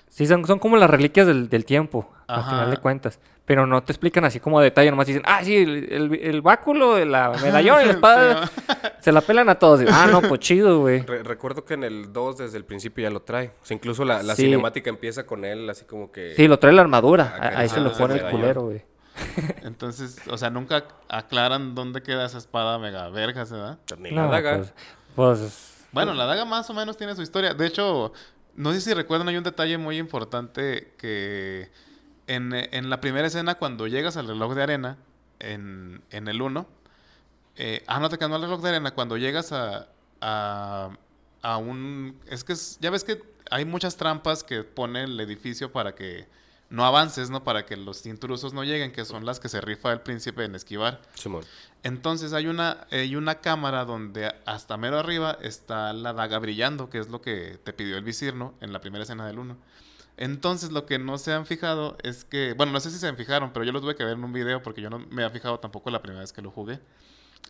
Sí, son, son como las reliquias del, del tiempo, al final de cuentas. Pero no te explican así como a detalle, nomás dicen, ah, sí, el, el, el báculo, la medallón y la espada, Sí, se la pelan a todos. Ah, no, pues chido, güey. Re- recuerdo que en el 2 desde el principio ya lo trae. O sea, incluso la, la Sí. cinemática empieza con él así como que... Sí, lo trae la armadura. Ah, a- Ahí se lo ah, pone el culero, güey. Entonces, o sea, nunca aclaran dónde queda esa espada mega verga, ¿verdad? Ni No, la daga. pues, pues, Bueno, la daga más o menos tiene su historia. De hecho, no sé si recuerdan, hay un detalle muy importante que en, en la primera escena, cuando llegas al reloj de arena, en, en el 1, eh, ah, no te quedó el reloj de arena, cuando llegas a, a, a un... Es que es- ya ves que hay muchas trampas que pone el edificio para que no avances, ¿no? Para que los intrusos no lleguen, que son las que se rifa el príncipe en esquivar. Simón. Entonces hay una, hay una cámara donde hasta mero arriba está la daga brillando, que es lo que te pidió el visir, ¿no? En la primera escena del 1. Entonces lo que no se han fijado es que, bueno, no sé si se han fijaron, pero yo lo tuve que ver en un video porque yo no me había fijado tampoco la primera vez que lo jugué.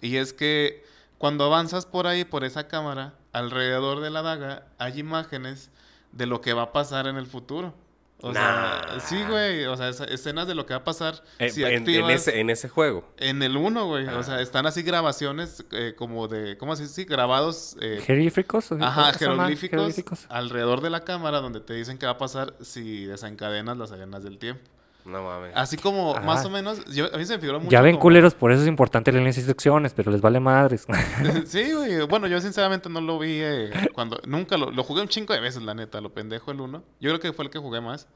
Y es que cuando avanzas por ahí, por esa cámara, alrededor de la daga hay imágenes de lo que va a pasar en el futuro. O sea, sí, güey, o sea, escenas de lo que va a pasar En, si en- ese, en ese juego. en el 1, güey. Ah. O sea, están así grabaciones eh, como de. ¿Cómo se dice? Grabados. eh, ¿Jeroglíficos? ajá, jeroglíficos alrededor de la cámara donde te dicen qué va a pasar si desencadenas las arenas del tiempo. No mames. Así como, Ajá. más o menos. Yo, a mí se me figuró mucho. Ya ven, como- culeros, por eso es importante leer las instrucciones, pero les vale madres. sí, güey. Bueno, yo sinceramente no lo vi eh, cuando. Nunca lo, lo jugué un chingo de veces, la neta. Lo pendejo el 1. Yo creo que fue el que jugué más.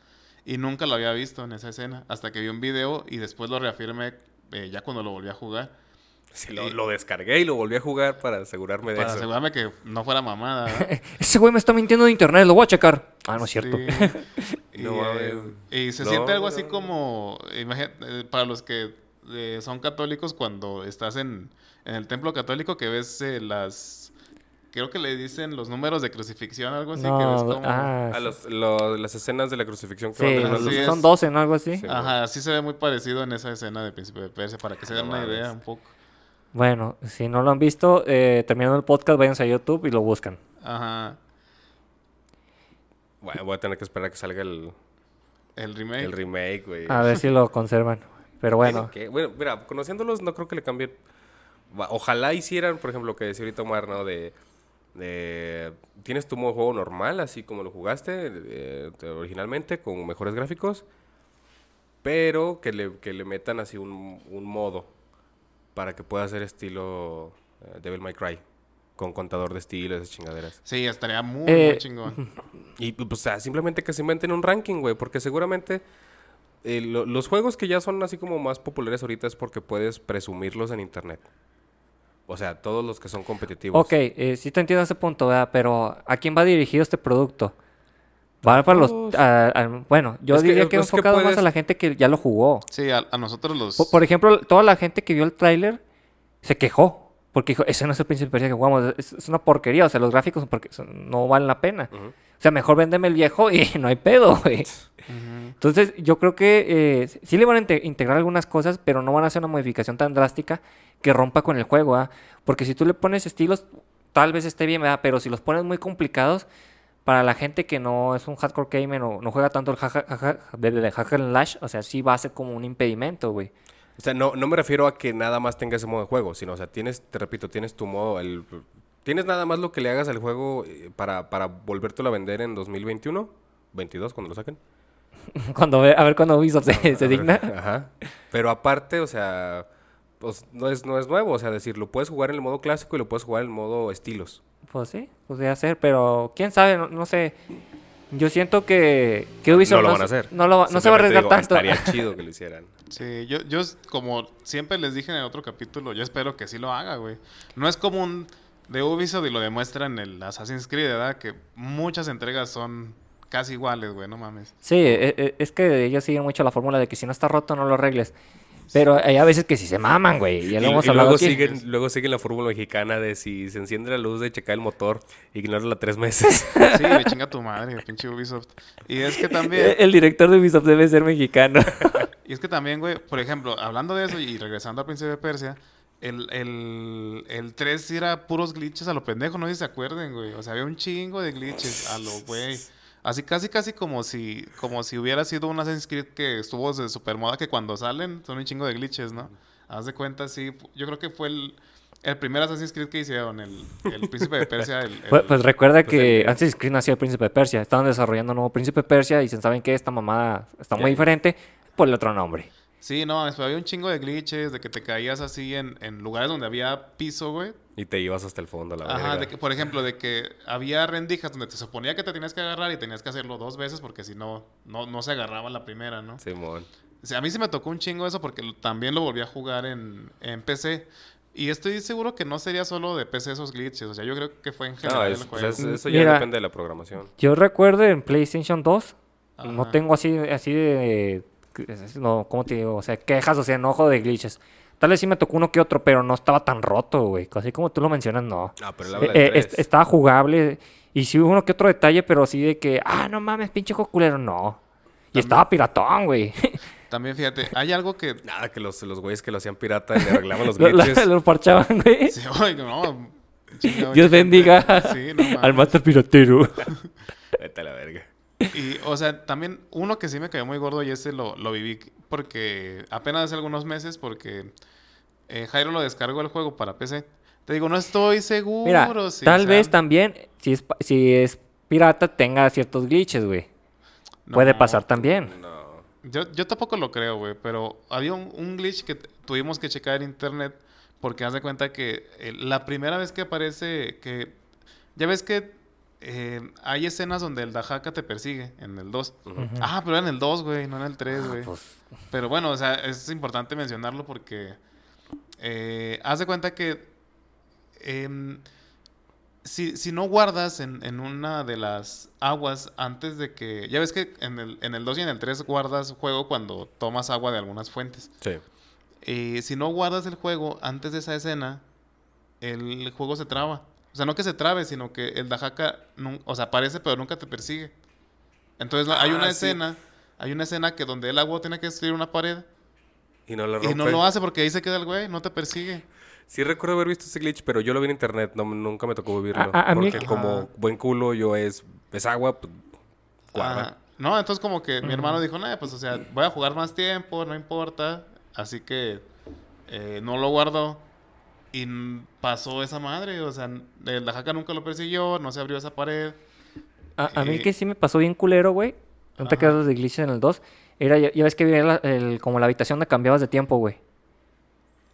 Y nunca lo había visto en esa escena. Hasta que vi un video y después lo reafirmé eh, ya cuando lo volví a jugar. Sí, lo, lo descargué y lo volví a jugar para asegurarme de Para eso. asegurarme que no fuera mamada. Ese güey me está mintiendo de internet, lo voy a checar. Ah, no es cierto. Sí. y, No eh, mames. y se No, siente algo así no. como, imagínate, eh, para los que eh, son católicos, cuando estás en, en el templo católico que ves eh, las, creo que le dicen los números de crucifixión, algo así, que ves como... ah, A los, lo- las escenas de la crucifixión que Sí, los- son 12, ¿no? Algo así. Sí. Ajá, así se ve muy parecido en esa escena de Príncipe de Persia, para que se den No una idea un poco. Bueno, si no lo han visto, eh, terminando el podcast, váyanse a YouTube y lo buscan. Ajá, Bueno, voy a tener que esperar a que salga el, el remake. el remake, güey. A ver si lo conservan. Pero bueno, Tiene que- bueno, mira, conociéndolos no creo que le cambien. Ojalá hicieran, por ejemplo, lo que decía ahorita Omar, ¿no? De, de- Tienes tu modo de juego normal, así como lo jugaste eh, te- originalmente, con mejores gráficos. Pero que le, que le metan así un, un modo para que pueda ser estilo eh, Devil May Cry. Con contador de estilo, esas chingaderas. Sí, estaría muy, Eh, muy chingón. Y pues, o sea, simplemente que se inventen un ranking, güey, porque seguramente eh, lo- los juegos que ya son así como más populares ahorita es porque puedes presumirlos en internet. O sea, todos los que son competitivos. ok, eh, sí te entiendo ese punto, ¿verdad? Pero ¿a quién va dirigido este producto? Va para los... Todos. a- a- bueno, yo Es diría que, es que enfocado más puedes- a la gente que ya lo jugó. Sí, a, a nosotros los... Por, por ejemplo, toda la gente que vio el tráiler se quejó. Porque dijo, ese no es el Persia que jugamos, es, es una porquería. O sea, los gráficos son porque son- no valen la pena. O sea, mejor véndeme el viejo y no hay pedo, güey. Entonces, yo creo que eh, sí le van a inte- integrar algunas cosas, pero no van a hacer una modificación tan drástica que rompa con el juego, ¿ah? Porque si tú le pones estilos, tal vez esté bien, ¿verdad? Pero si los pones muy complicados, para la gente que no es un hardcore gamer o no juega tanto el hack, hack, hack and lash, o sea, sí va a ser como un impedimento, güey. O sea, no, no me refiero a que nada más tenga ese modo de juego, sino, o sea, tienes, te repito, tienes tu modo, el, tienes nada más lo que le hagas al juego eh, para, para volvértelo a vender en 2021, 22, cuando lo saquen. Cuando a ver cuando Ubisoft se, se digna. Ajá. Pero aparte, o sea, pues no es, no es nuevo, o sea, decir, lo puedes jugar en el modo clásico y lo puedes jugar en el modo estilos. Pues sí, podría ser, pero quién sabe, no, no sé. Yo siento que, que Ubisoft no lo no van a se- hacer. No, lo va- no se va a arriesgar tanto. Estaría chido que lo hicieran. Sí, yo, yo como siempre les dije en el otro capítulo, yo espero que sí lo haga, güey. No es como un de Ubisoft y lo demuestra en el Assassin's Creed, ¿verdad? Que muchas entregas son casi iguales, güey, no mames. Sí, e- e- es que ellos siguen mucho la fórmula de que si no está roto no lo arregles. Pero hay a veces que sí se maman, güey. Ya Y, hemos y hablado luego, aquí. siguen, luego siguen la fórmula mexicana de si se enciende la luz de checar el motor, ignórala tres meses. Sí, güey, chinga tu madre, pinche Ubisoft. Y es que también, El director de Ubisoft debe ser mexicano. y es que también, güey, por ejemplo, hablando de eso y regresando al Príncipe de Persia, el, el, el 3 sí era puros glitches a lo pendejo, no sé si se acuerden, güey. O sea, había un chingo de glitches a lo güey. Así casi casi como si como si hubiera sido un Assassin's Creed que estuvo de super moda que cuando salen son un chingo de glitches, ¿no? Haz de cuenta, sí. Yo creo que fue el, el primer Assassin's Creed que hicieron, el, el Príncipe de Persia. El, el- Pues, pues recuerda pues que el- antes Creed nació el Príncipe de Persia. Estaban desarrollando un nuevo Príncipe de Persia y dicen, ¿saben qué? Esta mamada está muy diferente. Por el otro nombre. Sí, no, había un chingo de glitches, de que te caías así en, en lugares donde había piso, güey. Y te ibas hasta el fondo, la Ajá, verga. de que, por ejemplo, de que había rendijas donde te suponía que te tenías que agarrar y tenías que hacerlo dos veces porque si no, no, no se agarraba la primera, ¿no? Simón. O sea, a mí sí me tocó un chingo eso porque también lo volví a jugar en, en PC. Y estoy seguro que no sería solo de PC esos glitches. O sea, yo creo que fue en No, general es- el pues juego. es- eso ya Mira. depende de la programación. Yo recuerdo en PlayStation 2, no Ajá. tengo así, así de, no, ¿cómo te digo? O sea, quejas, o sea, enojo de glitches. Tal vez sí me tocó uno que otro, pero no estaba tan roto, güey. Así como tú lo mencionas, no. Ah, pero él Eh, eh, estaba jugable. Y sí hubo uno que otro detalle, pero sí de que, ah, no mames, pinche juego culero, no. Y estaba piratón, güey. También fíjate, hay algo que... Nada, que los, los güeyes que lo hacían pirata le arreglaban los Lo, lo- glitches. lo parchaban, güey. Sí, oye, no, Dios bendiga Sí, no al master piratero. Vete a la verga. Y, o sea, también uno que sí me cayó muy gordo y ese lo, lo viví porque apenas hace algunos meses porque eh, Jairo lo descargó el juego para PC. Te digo, no estoy seguro. Mira, si tal sea- vez también, si es, si es pirata, tenga ciertos glitches, güey. Puede pasar también. No. Yo, yo tampoco lo creo, güey, pero había un, un glitch que tuvimos que checar en internet porque haz de cuenta que eh, la primera vez que aparece que... Ya ves que eh, hay escenas donde el Dajaka te persigue en el 2. Ah, pero era en el 2, güey, no en el 3, güey. Pues, Pero bueno, o sea, es importante mencionarlo porque eh, haz de cuenta que em, si, si no guardas en, en una de las aguas antes de que... Ya ves que en el, en el 2 y en el 3 guardas juego cuando tomas agua de algunas fuentes. Sí. Eh, si no guardas el juego antes de esa escena, el juego se traba. O sea, no que se trabe, sino que el Dajaka, o sea, aparece pero nunca te persigue. Entonces hay Ah, una sí. escena, hay una escena que donde el agua tiene que destruir una pared Y no lo y no rompe. lo hace porque ahí se queda el güey, no te persigue. Sí recuerdo haber visto ese glitch, pero yo lo vi en internet. No, nunca me tocó vivirlo. A- a- a mí- porque como buen culo yo es, es agua, pues. Ah, no, entonces como que mi hermano dijo, nah, pues o sea, voy a jugar más tiempo, no importa. Así que eh, no lo guardó. Y pasó esa madre, o sea, el Dajaka nunca lo persiguió, no se abrió esa pared. a, a mí Eh, que sí me pasó bien culero, güey. No te Ajá. quedas de glitches en el 2. Era, ya, ya ves que la- el- como la habitación donde cambiabas de tiempo, güey.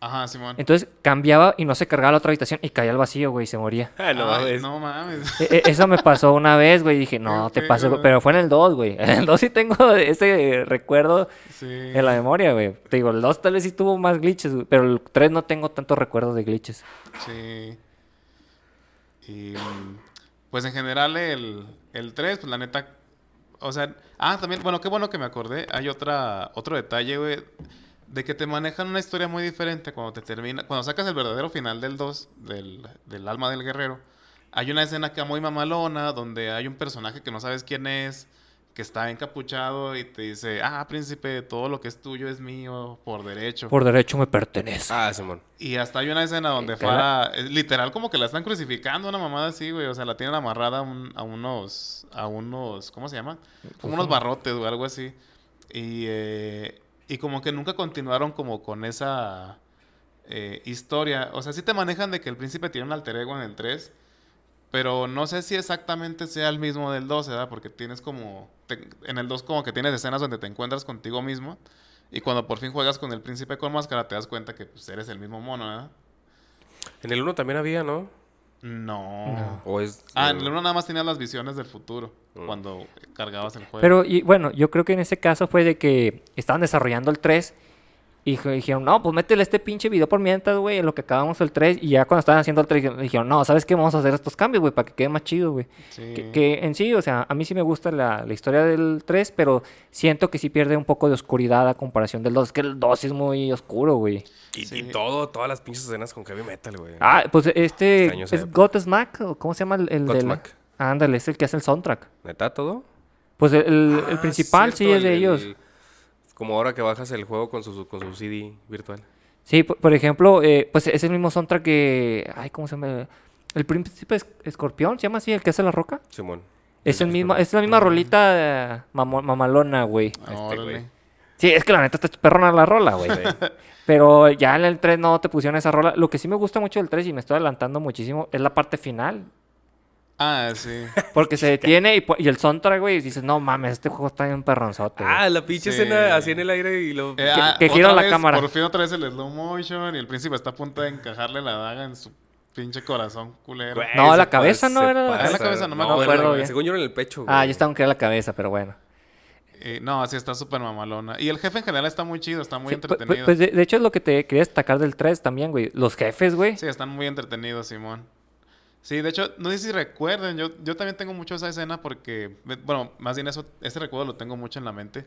Ajá, Simón. Entonces cambiaba y no se cargaba la otra habitación y caía al vacío, güey, y se moría. No Ay, mames. no mames. E- e- Eso me pasó una vez, güey. Dije, no, te pases, güey. Pero fue en el 2, güey. En el 2 sí tengo ese recuerdo Sí. en la memoria, güey. Te digo, el 2 tal vez sí tuvo más glitches, güey, pero el 3 no tengo tantos recuerdos de glitches. Sí. Y pues en general el, el 3, pues la neta. O sea, ah, también, bueno, qué bueno que me acordé. Hay otra, otro detalle, güey. De que te manejan una historia muy diferente cuando te termina. Cuando sacas el verdadero final del 2, del, del alma del guerrero. Hay una escena acá muy mamalona donde hay un personaje que no sabes quién es, que está encapuchado y te dice, ah, príncipe, todo lo que es tuyo es mío por derecho. Por derecho me pertenece. Ah, Simón. Y hasta hay una escena donde la- eh, literal como que la están crucificando, una mamada así, güey. O sea, la tienen amarrada a, un- a unos, a unos, ¿cómo se llama? Como unos barrotes o algo así. Y, eh, y como que nunca continuaron como con esa eh, historia. O sea, sí te manejan de que el príncipe tiene un alter ego en el 3. Pero no sé si exactamente sea el mismo del 2, ¿verdad? Porque tienes como... en el 2 como que tienes escenas donde te encuentras contigo mismo. Y cuando por fin juegas con el príncipe con máscara, te das cuenta que pues, eres el mismo mono, ¿verdad? En el 1 también había, ¿no? No. O es... Ah, en el 1 nada más tenías las visiones del futuro. Mm. Cuando cargabas el juego. Pero, y, bueno, yo creo que en ese caso fue de que estaban desarrollando el 3 y dijeron, no, pues métele este pinche video por mientras, güey, en lo que acabamos el 3. Y ya cuando estaban haciendo el 3, dijeron, no, ¿sabes qué? Vamos a hacer estos cambios, güey, para que quede más chido, güey. Sí. Que, que en sí, o sea, a mí sí me gusta la, la historia del 3, pero siento que sí pierde un poco de oscuridad a comparación del 2. Es que el 2 es muy oscuro, güey. Y, Sí. y todo, todas las pinches escenas con heavy metal, güey. Ah, pues este es. Godsmack, ¿o cómo se llama el, el de la- Godsmack. Ah, ándale, es el que hace el soundtrack. ¿Neta todo? Pues el, el- el Ah, principal sí es de el- ellos. Como ahora que bajas el juego con su, con su CD virtual. Sí, por, por ejemplo, eh, pues es el mismo soundtrack que. Ay, ¿cómo se llama? El príncipe es- escorpión, ¿se llama así? El que hace la roca. Simón. Es, el mismo, es la misma rolita mamalona, güey. Ah, este. Sí, es que la neta está perrona la rola, güey. Pero ya en el 3 no te pusieron esa rola. Lo que sí me gusta mucho del 3 y me estoy adelantando muchísimo es la parte final. Ah, sí. Porque se detiene y, y el soundtrack, güey, y dices, no mames, este juego está bien perronzote. güey". Ah, la pinche Sí. escena así en el aire y lo... Eh, ah, que gira la vez, cámara. Por fin otra vez el slow motion y el príncipe está a punto de encajarle la daga en su pinche corazón culero. Güey, No, se la cabeza pasa- no era la-. Ah, la cabeza, no me No, acuerdo güey, bien. Según yo era en el pecho, Ah, güey. yo estaba que era la cabeza, pero bueno. Eh, no, sí está súper mamalona. Y el jefe en general está muy chido, está muy Sí, entretenido. Pues, de, de hecho es lo que te quería destacar del 3 también, güey. Los jefes, güey. Sí, están muy entretenidos, Simón. Sí, de hecho, no sé si recuerden, yo, yo también tengo mucho esa escena porque, bueno, más bien eso, ese recuerdo lo tengo mucho en la mente,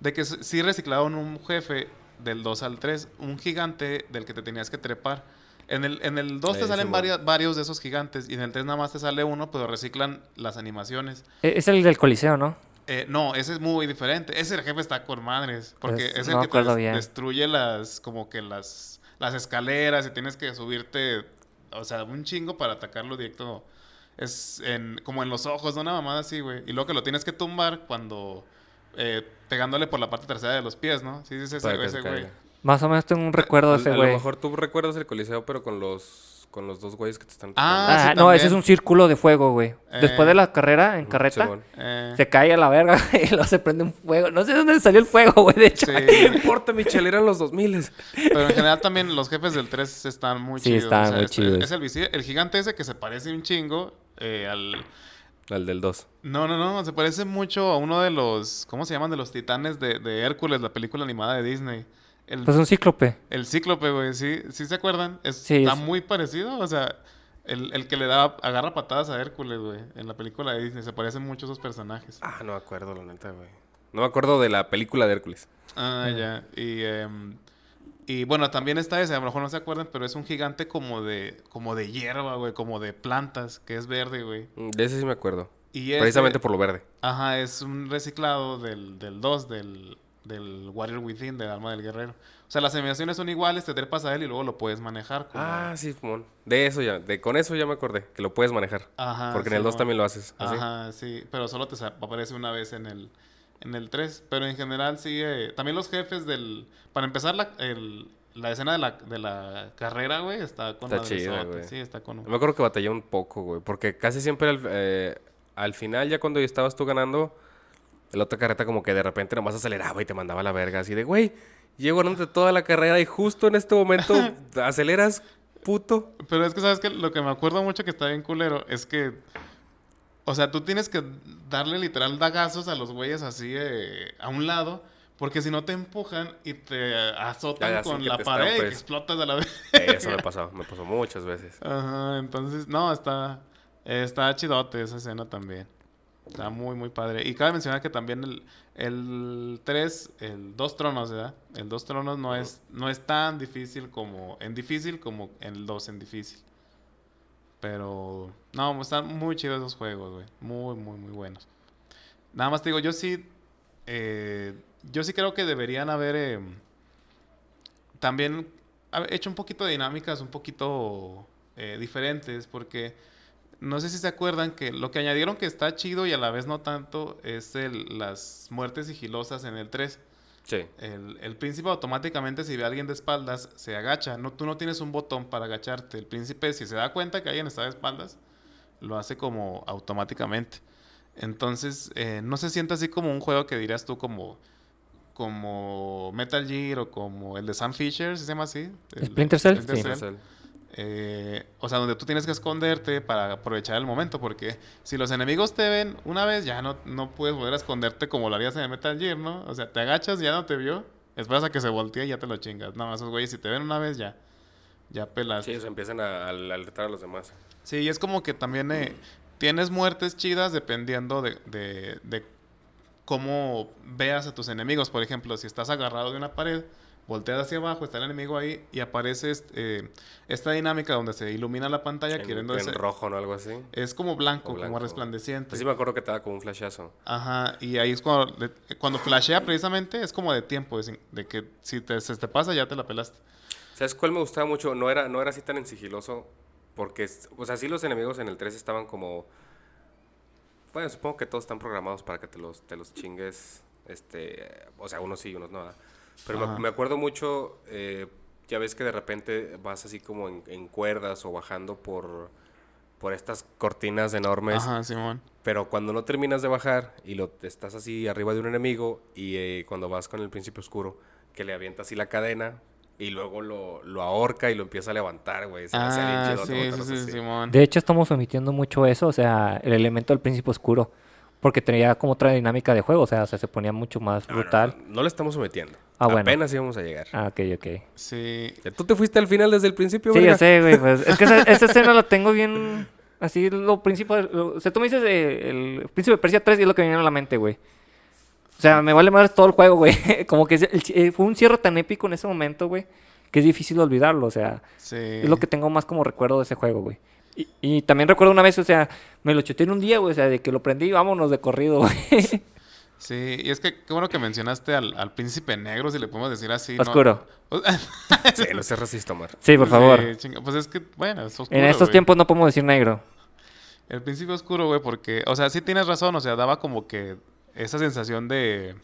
de que sí reciclaron un jefe del 2 al 3, un gigante del que te tenías que trepar. En el, en el 2 te Sí, salen Simón. varios, varios de esos gigantes y en el 3 nada más te sale uno, pero reciclan las animaciones. E- Es el del Coliseo, ¿no? Eh, no, ese es muy diferente. Ese jefe está con madres. Porque Pues, es el no que te des- bien. destruye las, como que las, las escaleras y tienes que subirte, o sea, un chingo para atacarlo directo. Es en, como en los ojos, ¿no? Una mamada así, güey. Y luego que lo tienes que tumbar cuando, eh, pegándole por la parte trasera de los pies, ¿no? Sí, sí, ese, ese se güey. Más o menos tengo un recuerdo de A- ese a, güey. lo mejor tú recuerdas el coliseo, pero con los, con los dos güeyes que te están Ah, Ah, sí, no, ese es un círculo de fuego, güey. Después Eh. de la carrera en carreta. Eh, se cae a la verga y luego se prende un fuego. No sé dónde salió el fuego, güey, de hecho. sí. No importa, Michelle, eran los 2000 Pero en general también los jefes del 3 están muy Sí, chidos. están o sea, muy es, chidos. es el gigante ese que se parece un chingo eh, al... Al del 2. No, no, no, se parece mucho a uno de los, ¿cómo se llaman? De los titanes de, de Hércules, la película animada de Disney. El, Pues un cíclope. el cíclope, güey, ¿sí, ¿sí se acuerdan? Es, Sí, está es- muy parecido, o sea, el, el que le da, agarra patadas a Hércules, güey, en la película de Disney, se parecen mucho esos personajes. Ah, no me acuerdo, la neta, güey. No me acuerdo de la película de Hércules. Ah, ya, y, em, y bueno, también está ese, a lo mejor no se acuerdan, pero es un gigante como de, como de hierba, güey, como de plantas, que es verde, güey. Mm, De ese sí me acuerdo. Y ese- Precisamente por lo verde. Ajá, es un reciclado del, del 2, del, del Warrior Within, del alma del guerrero. O sea, las animaciones son iguales, te trepas a él y luego lo puedes manejar. como- Ah, sí. De eso ya, de con eso ya me acordé, que lo puedes manejar. Ajá, porque en el 2 Simón. también lo haces. ¿así? Ajá, sí, pero solo te aparece una vez en el, en el 3. Pero en general sí, eh, también los jefes del... Para empezar, la, el- la escena de la, de la carrera, güey, está con Está chida, güey. Sí, está con... Me acuerdo que batallé un poco, güey. Porque casi siempre al, eh, al final, ya cuando estabas tú ganando, la otra carreta como que de repente nomás aceleraba y te mandaba a la verga. Así de, güey, llego ganándote toda la carrera y justo en este momento aceleras, puto. Pero es que, ¿sabes que Lo que me acuerdo mucho que está bien culero es que... O sea, tú tienes que darle literal dagazos a los güeyes así eh, a un lado... Porque si no te empujan y te azotan Ya, con la pared y explotas a la vez. Eh, Eso me pasó, me pasó muchas veces. Ajá, entonces, no, está, está chidote esa escena también. Está muy, muy padre. Y cabe mencionar que también el, el 3, el dos tronos, ¿verdad? El dos tronos no es, no es tan difícil como, en difícil como el 2 en difícil. Pero, no, están muy chidos esos juegos, güey. Muy, muy, muy buenos. Nada más te digo, yo sí, eh, yo sí creo que deberían haber eh, también hecho un poquito de dinámicas un poquito eh, diferentes, porque no sé si se acuerdan que lo que añadieron que está chido y a la vez no tanto es el, las muertes sigilosas en el 3. Sí. El, el príncipe automáticamente si ve a alguien de espaldas se agacha. No, tú no tienes un botón para agacharte. El príncipe si se da cuenta que alguien está de espaldas, lo hace como automáticamente. Entonces, eh, no se siente así como un juego que dirías tú como, como Metal Gear o como el de Sam Fisher, ¿sí se llama así? El- Splinter Cell, Splinter sí. Cell. Cell. Eh, o sea, donde tú tienes que esconderte para aprovechar el momento, porque si los enemigos te ven una vez, ya no, no puedes volver a esconderte como lo harías en el Metal Gear, ¿no? O sea, te agachas, ya no te vio, esperas a que se voltee y ya te lo chingas. No, esos güeyes, si te ven una vez, ya, ya pelas. Sí, se empiezan a, a alertar a los demás. Sí, y es como que también eh, tienes muertes chidas dependiendo de, de, de cómo veas a tus enemigos. Por ejemplo, si estás agarrado de una pared, volteas hacia abajo, está el enemigo ahí y aparece este, eh, esta dinámica donde se ilumina la pantalla En, queriendo en ese- rojo, ¿no? Algo así. Es como blanco, blanco. como resplandeciente. Así me acuerdo que te da como un flashazo. Ajá, y ahí es cuando, cuando flashea precisamente, es como de tiempo, de, de que si te, se te pasa ya te la pelaste. ¿Sabes cuál me gustaba mucho? No era, no era así tan en sigiloso. Porque, o sea, sí los enemigos en el 3 estaban como... Bueno, supongo que todos están programados para que te los, te los chingues. Este, o sea, unos sí y unos no. ¿verdad? Pero me, Ajá. me acuerdo mucho, eh, ya ves que de repente vas así como en, en cuerdas o bajando por, por estas cortinas enormes. Ajá, Simón. Pero cuando no terminas de bajar y lo estás así arriba de un enemigo y eh, cuando vas con el príncipe oscuro, que le avienta así la cadena y luego lo, lo ahorca y lo empieza a levantar, güey. Se Ah, sí, sí, sí. Simón. De hecho, estamos omitiendo mucho eso, o sea, el elemento del príncipe oscuro. Porque tenía como otra dinámica de juego, o sea, se se ponía mucho más No, no, brutal. No, no le estamos sometiendo. Ah, bueno. Apenas íbamos a llegar. Ah, ok, ok. Sí. ¿Tú te fuiste al final desde el principio, Sí, verga? ya sé, güey. Pues, es que esa, esa escena la tengo bien. Así, lo principal. lo- o sea, tú me dices eh, el Príncipe de Persia 3 y es lo que me viene a la mente, güey. O sea, me vale más todo el juego, güey. Como que el- eh, fue un cierre tan épico en ese momento, güey, que es difícil olvidarlo. O sea, Sí. es lo que tengo más como recuerdo de ese juego, güey. Y, y también recuerdo una vez, o sea, me lo chuté en un día, güey. O sea, de que lo prendí y vámonos de corrido, güey. Sí, y es que qué bueno que mencionaste al, al príncipe negro, si le podemos decir así. Oscuro. Sí, no seas racista, Omar. Sí, por favor. Sí, chinga, pues es que, bueno, es oscuro. en estos güey. tiempos no podemos decir negro. El príncipe oscuro, güey, porque, o sea, sí tienes razón, o sea, daba como que esa sensación de,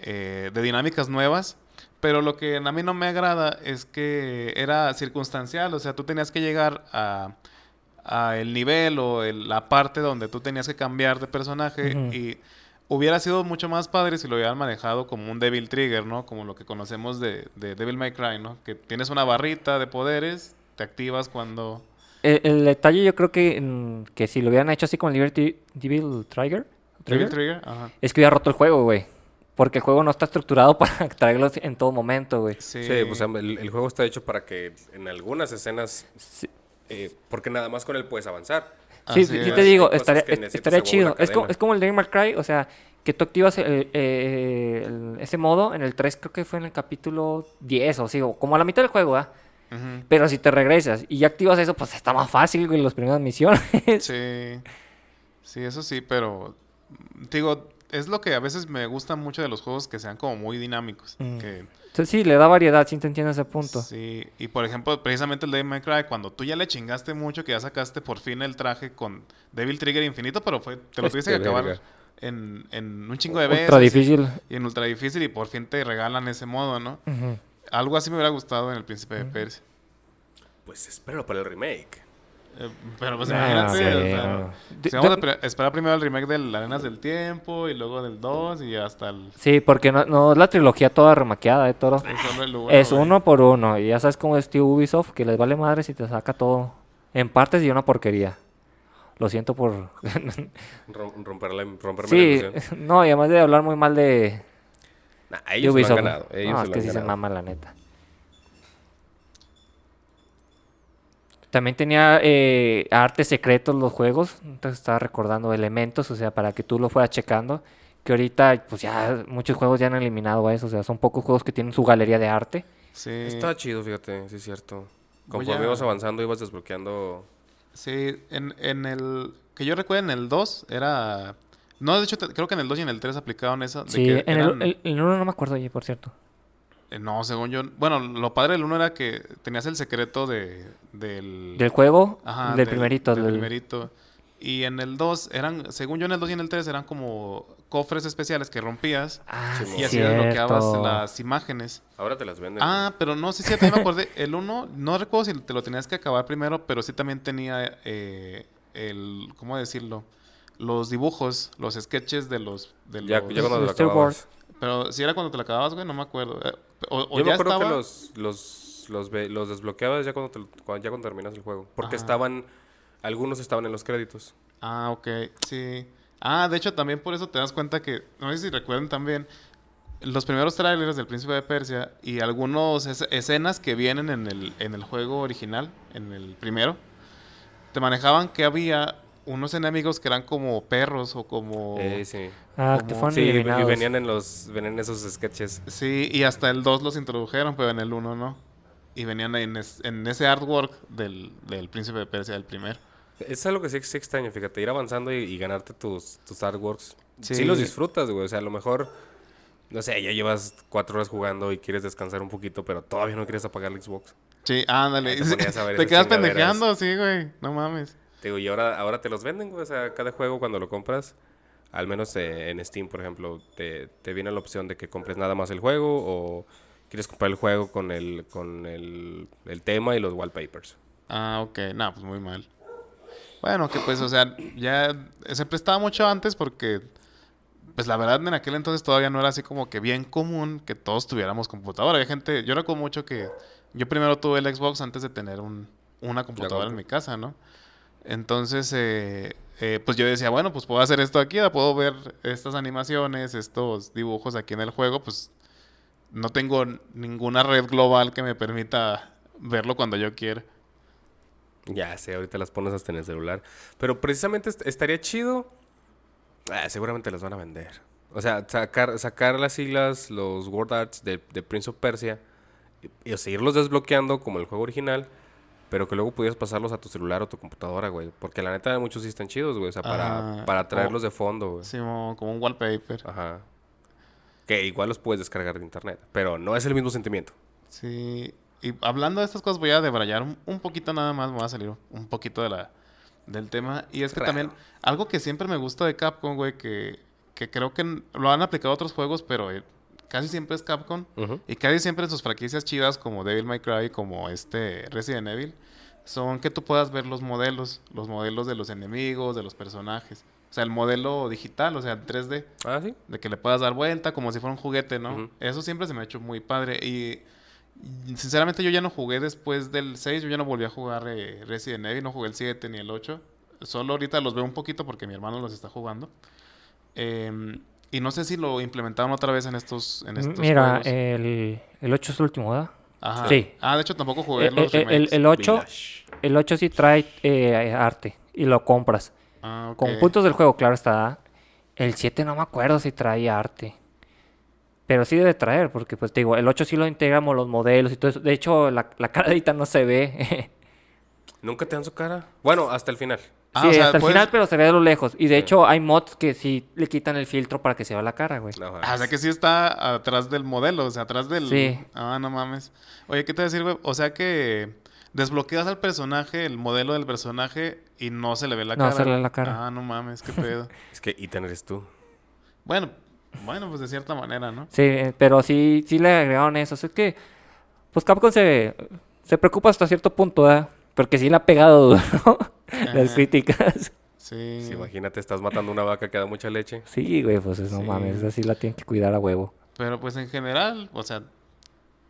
eh, de dinámicas nuevas, pero lo que a mí no me agrada es que era circunstancial, o sea, tú tenías que llegar a, a el nivel o el- la parte donde tú tenías que cambiar de personaje y hubiera sido mucho más padre si lo hubieran manejado como un Devil Trigger, ¿no? Como lo que conocemos de, de Devil May Cry, ¿no? Que tienes una barrita de poderes, te activas cuando... El, el detalle yo creo que, mm, que si lo hubieran hecho así con Liberty Devil Trigger, Devil Trigger, Trigger, ajá. es que hubiera roto el juego, güey. Porque el juego no está estructurado para traerlos en todo momento, güey. Sí, Sí, pues el, el juego está hecho para que en algunas escenas, Sí, eh, porque nada más con él puedes avanzar. sí, sí te digo, estaría, que estaría chido. Es como, es como el Devil May Cry, o sea, que tú activas el- eh, el- ese modo en el 3, creo que fue en el capítulo 10 o sí, o como a la mitad del juego, ¿ah? Pero si te regresas y ya activas eso, pues está más fácil, güey, las primeras misiones. Sí, sí, eso sí, pero digo, es lo que a veces me gusta mucho de los juegos que sean como muy dinámicos. Mm. Que, Entonces sí, le da variedad, sí te entiendo ese punto. sí, y por ejemplo, precisamente el Devil May Cry, cuando tú ya le chingaste mucho, que ya sacaste por fin el traje con Devil Trigger infinito, pero fue, te lo Este tuviste que acabar en, en un chingo de veces. Ultra difícil. Y en ultra difícil y por fin te regalan ese modo, ¿no? Algo así me hubiera gustado en el Príncipe de Persia. Pues espero para el remake. Eh, pero pues Ah, imagínate, sí, o sea, no. De- si vamos a de- esperar primero el remake del Arenas del Tiempo y luego del 2 y hasta el... Sí, porque no, no es la trilogía toda remaqueada, ¿eh, Toro? es uno, Es uno por uno. Y ya sabes cómo es tío Ubisoft, que les vale madre si te saca todo en partes y una porquería. Lo siento por... Rom- romper la, romperme la sí, ilusión. no, y además de hablar muy mal de, Nah, de ellos se lo Ubisoft. han ganado. Ellos no, se es lo que han sí se ganado. mama, la neta. También tenía eh, artes secretos los juegos. Entonces estaba recordando elementos, o sea, para que tú lo fueras checando. Que ahorita, pues ya muchos juegos ya han eliminado eso. O sea, son pocos juegos que tienen su galería de arte. Sí, Está chido, fíjate, sí es cierto. Conforme a- ibas avanzando, ibas desbloqueando. sí, en, en el... Que yo recuerdo en el 2 era... No, de hecho, te- creo que en el 2 y en el 3 aplicaban eso. De Sí, que en eran- el, el, el uno no me acuerdo, oye, por cierto. Eh, No, según yo... Bueno, lo padre del 1 era que tenías el secreto de, del... Del juego, Ajá, del, primerito. del del- primerito. Y en el 2 eran... Según yo en el 2 y en el 3 eran como cofres especiales que rompías. Ah, Sí, sí, Y así cierto. desbloqueabas las imágenes. Ahora te las venden. Ah, pero no, sí, sí, también me acordé. El 1, no recuerdo si te lo tenías que acabar primero, pero sí también tenía eh, el, ¿cómo decirlo? Los dibujos, los sketches de los... De ya, los- ya cuando lo Storyboard. acababas. Pero si era cuando te lo acababas, güey, no me acuerdo. O, o Yo me ya acuerdo estaba... que los, los, los, desbloqueabas ya cuando, te cuando- ya cuando terminas el juego. Porque Ajá. estaban... Algunos estaban en los créditos. Ah, ok, sí. Ah, de hecho, también por eso te das cuenta que, no sé si recuerdan también, los primeros trailers del Príncipe de Persia y algunas escenas que vienen en el, en el juego original, en el primero, te manejaban que había unos enemigos que eran como perros o como... Eh, sí. Ah, que como- fueron Sí, y venían en los... Venían esos sketches. Sí, y hasta el 2 los introdujeron, pero en el 1 no. Y venían en, es- en ese artwork del, del Príncipe de Persia, el primero. Es algo que sí, sí extraño, fíjate. Ir avanzando y, y ganarte tus, tus artworks. Sí. Sí. los disfrutas, güey. O sea, a lo mejor... No sé, ya llevas cuatro horas jugando y quieres descansar un poquito, pero todavía no quieres apagar el Xbox. Sí, ándale. Te te quedas pendejeando, sí, güey. No mames. Te digo, y ahora, ahora te los venden, güey. O sea, cada juego cuando lo compras, al menos eh, en Steam, por ejemplo, te, te viene la opción de que compres nada más el juego o quieres comprar el juego con el, con el, el tema y los wallpapers. Ah, ok. No, pues muy mal. Bueno, que pues, o sea, ya se prestaba mucho antes porque, pues la verdad en aquel entonces todavía no era así como que bien común que todos tuviéramos computadora. Hay gente, yo recuerdo mucho que yo primero tuve el Xbox antes de tener un, una computadora en mi casa, ¿no? Entonces, eh, eh, pues yo decía, bueno, pues puedo hacer esto aquí, ya puedo ver estas animaciones, estos dibujos aquí en el juego, pues no tengo ninguna red global que me permita verlo cuando yo quiera. Ya sé, ahorita las pones hasta en el celular. Pero precisamente est- estaría chido. Ah, seguramente las van a vender. O sea, sacar, sacar las siglas, los Word Arts de, de Prince of Persia y seguirlos desbloqueando como el juego original, pero que luego pudieras pasarlos a tu celular o tu computadora, güey. Porque la neta, muchos sí están chidos, güey. O sea, para, Ah, para traerlos de fondo, güey. Sí, como un wallpaper. Ajá. Que igual los puedes descargar de internet, pero no es el mismo sentimiento. Sí, y hablando de estas cosas voy a debrayar un, poquito nada más, me va a salir un poquito de la, del tema. Y es que Raro. también, algo que siempre me gusta de Capcom, güey, que, que creo que lo han aplicado a otros juegos, pero eh, casi siempre es Capcom. Y casi siempre en sus franquicias chidas como Devil May Cry, como este Resident Evil, son que tú puedas ver los modelos, los modelos de los enemigos, de los personajes. O sea, el modelo digital, o sea, en 3D. Ah, sí. De que le puedas dar vuelta como si fuera un juguete, ¿no? Eso siempre se me ha hecho muy padre. Y, sinceramente yo ya no jugué después del 6, yo ya no volví a jugar eh, Resident Evil, no jugué el 7 ni el 8. Solo ahorita los veo un poquito porque mi hermano los está jugando. Em, y no sé si lo implementaron otra vez en estos, en estos Mira, juegos. el, el 8 es el último, ¿verdad? Ajá. sí. Ah, de hecho tampoco jugué El, los el- el- el 8, Village. el 8 sí trae eh, arte y lo compras. Ah. Con puntos del juego, claro está. El 7 no me acuerdo si trae arte. Pero sí debe traer, porque pues te digo, el 8 sí lo integramos los modelos y todo eso. De hecho, la, la caradita no se ve. ¿Nunca te dan su cara? Bueno, hasta el final. Ah, sí, o sea, hasta el puedes- final, pero se ve de lo lejos. Y de Sí. hecho, hay mods que sí le quitan el filtro para que se vea la cara, güey. No, Ah, o sea que sí está atrás del modelo, o sea, atrás del... Sí. Ah, no mames. Oye, ¿qué te voy a decir, güey? O sea que desbloqueas al personaje, el modelo del personaje, y no se le ve la No cara. se le ve la cara. Ah, no mames, qué pedo. Es que Ethan eres tú. bueno, bueno, pues de cierta manera, ¿no? Sí, eh, pero sí, sí le agregaron eso. O sea, es que, pues Capcom se, se preocupa hasta cierto punto, ¿eh? Porque sí le ha pegado duro las críticas. Sí. Sí, imagínate, estás matando una vaca que da mucha leche. Sí, güey, pues no Sí. mames, así la tienen que cuidar a huevo. Pero pues en general, o sea,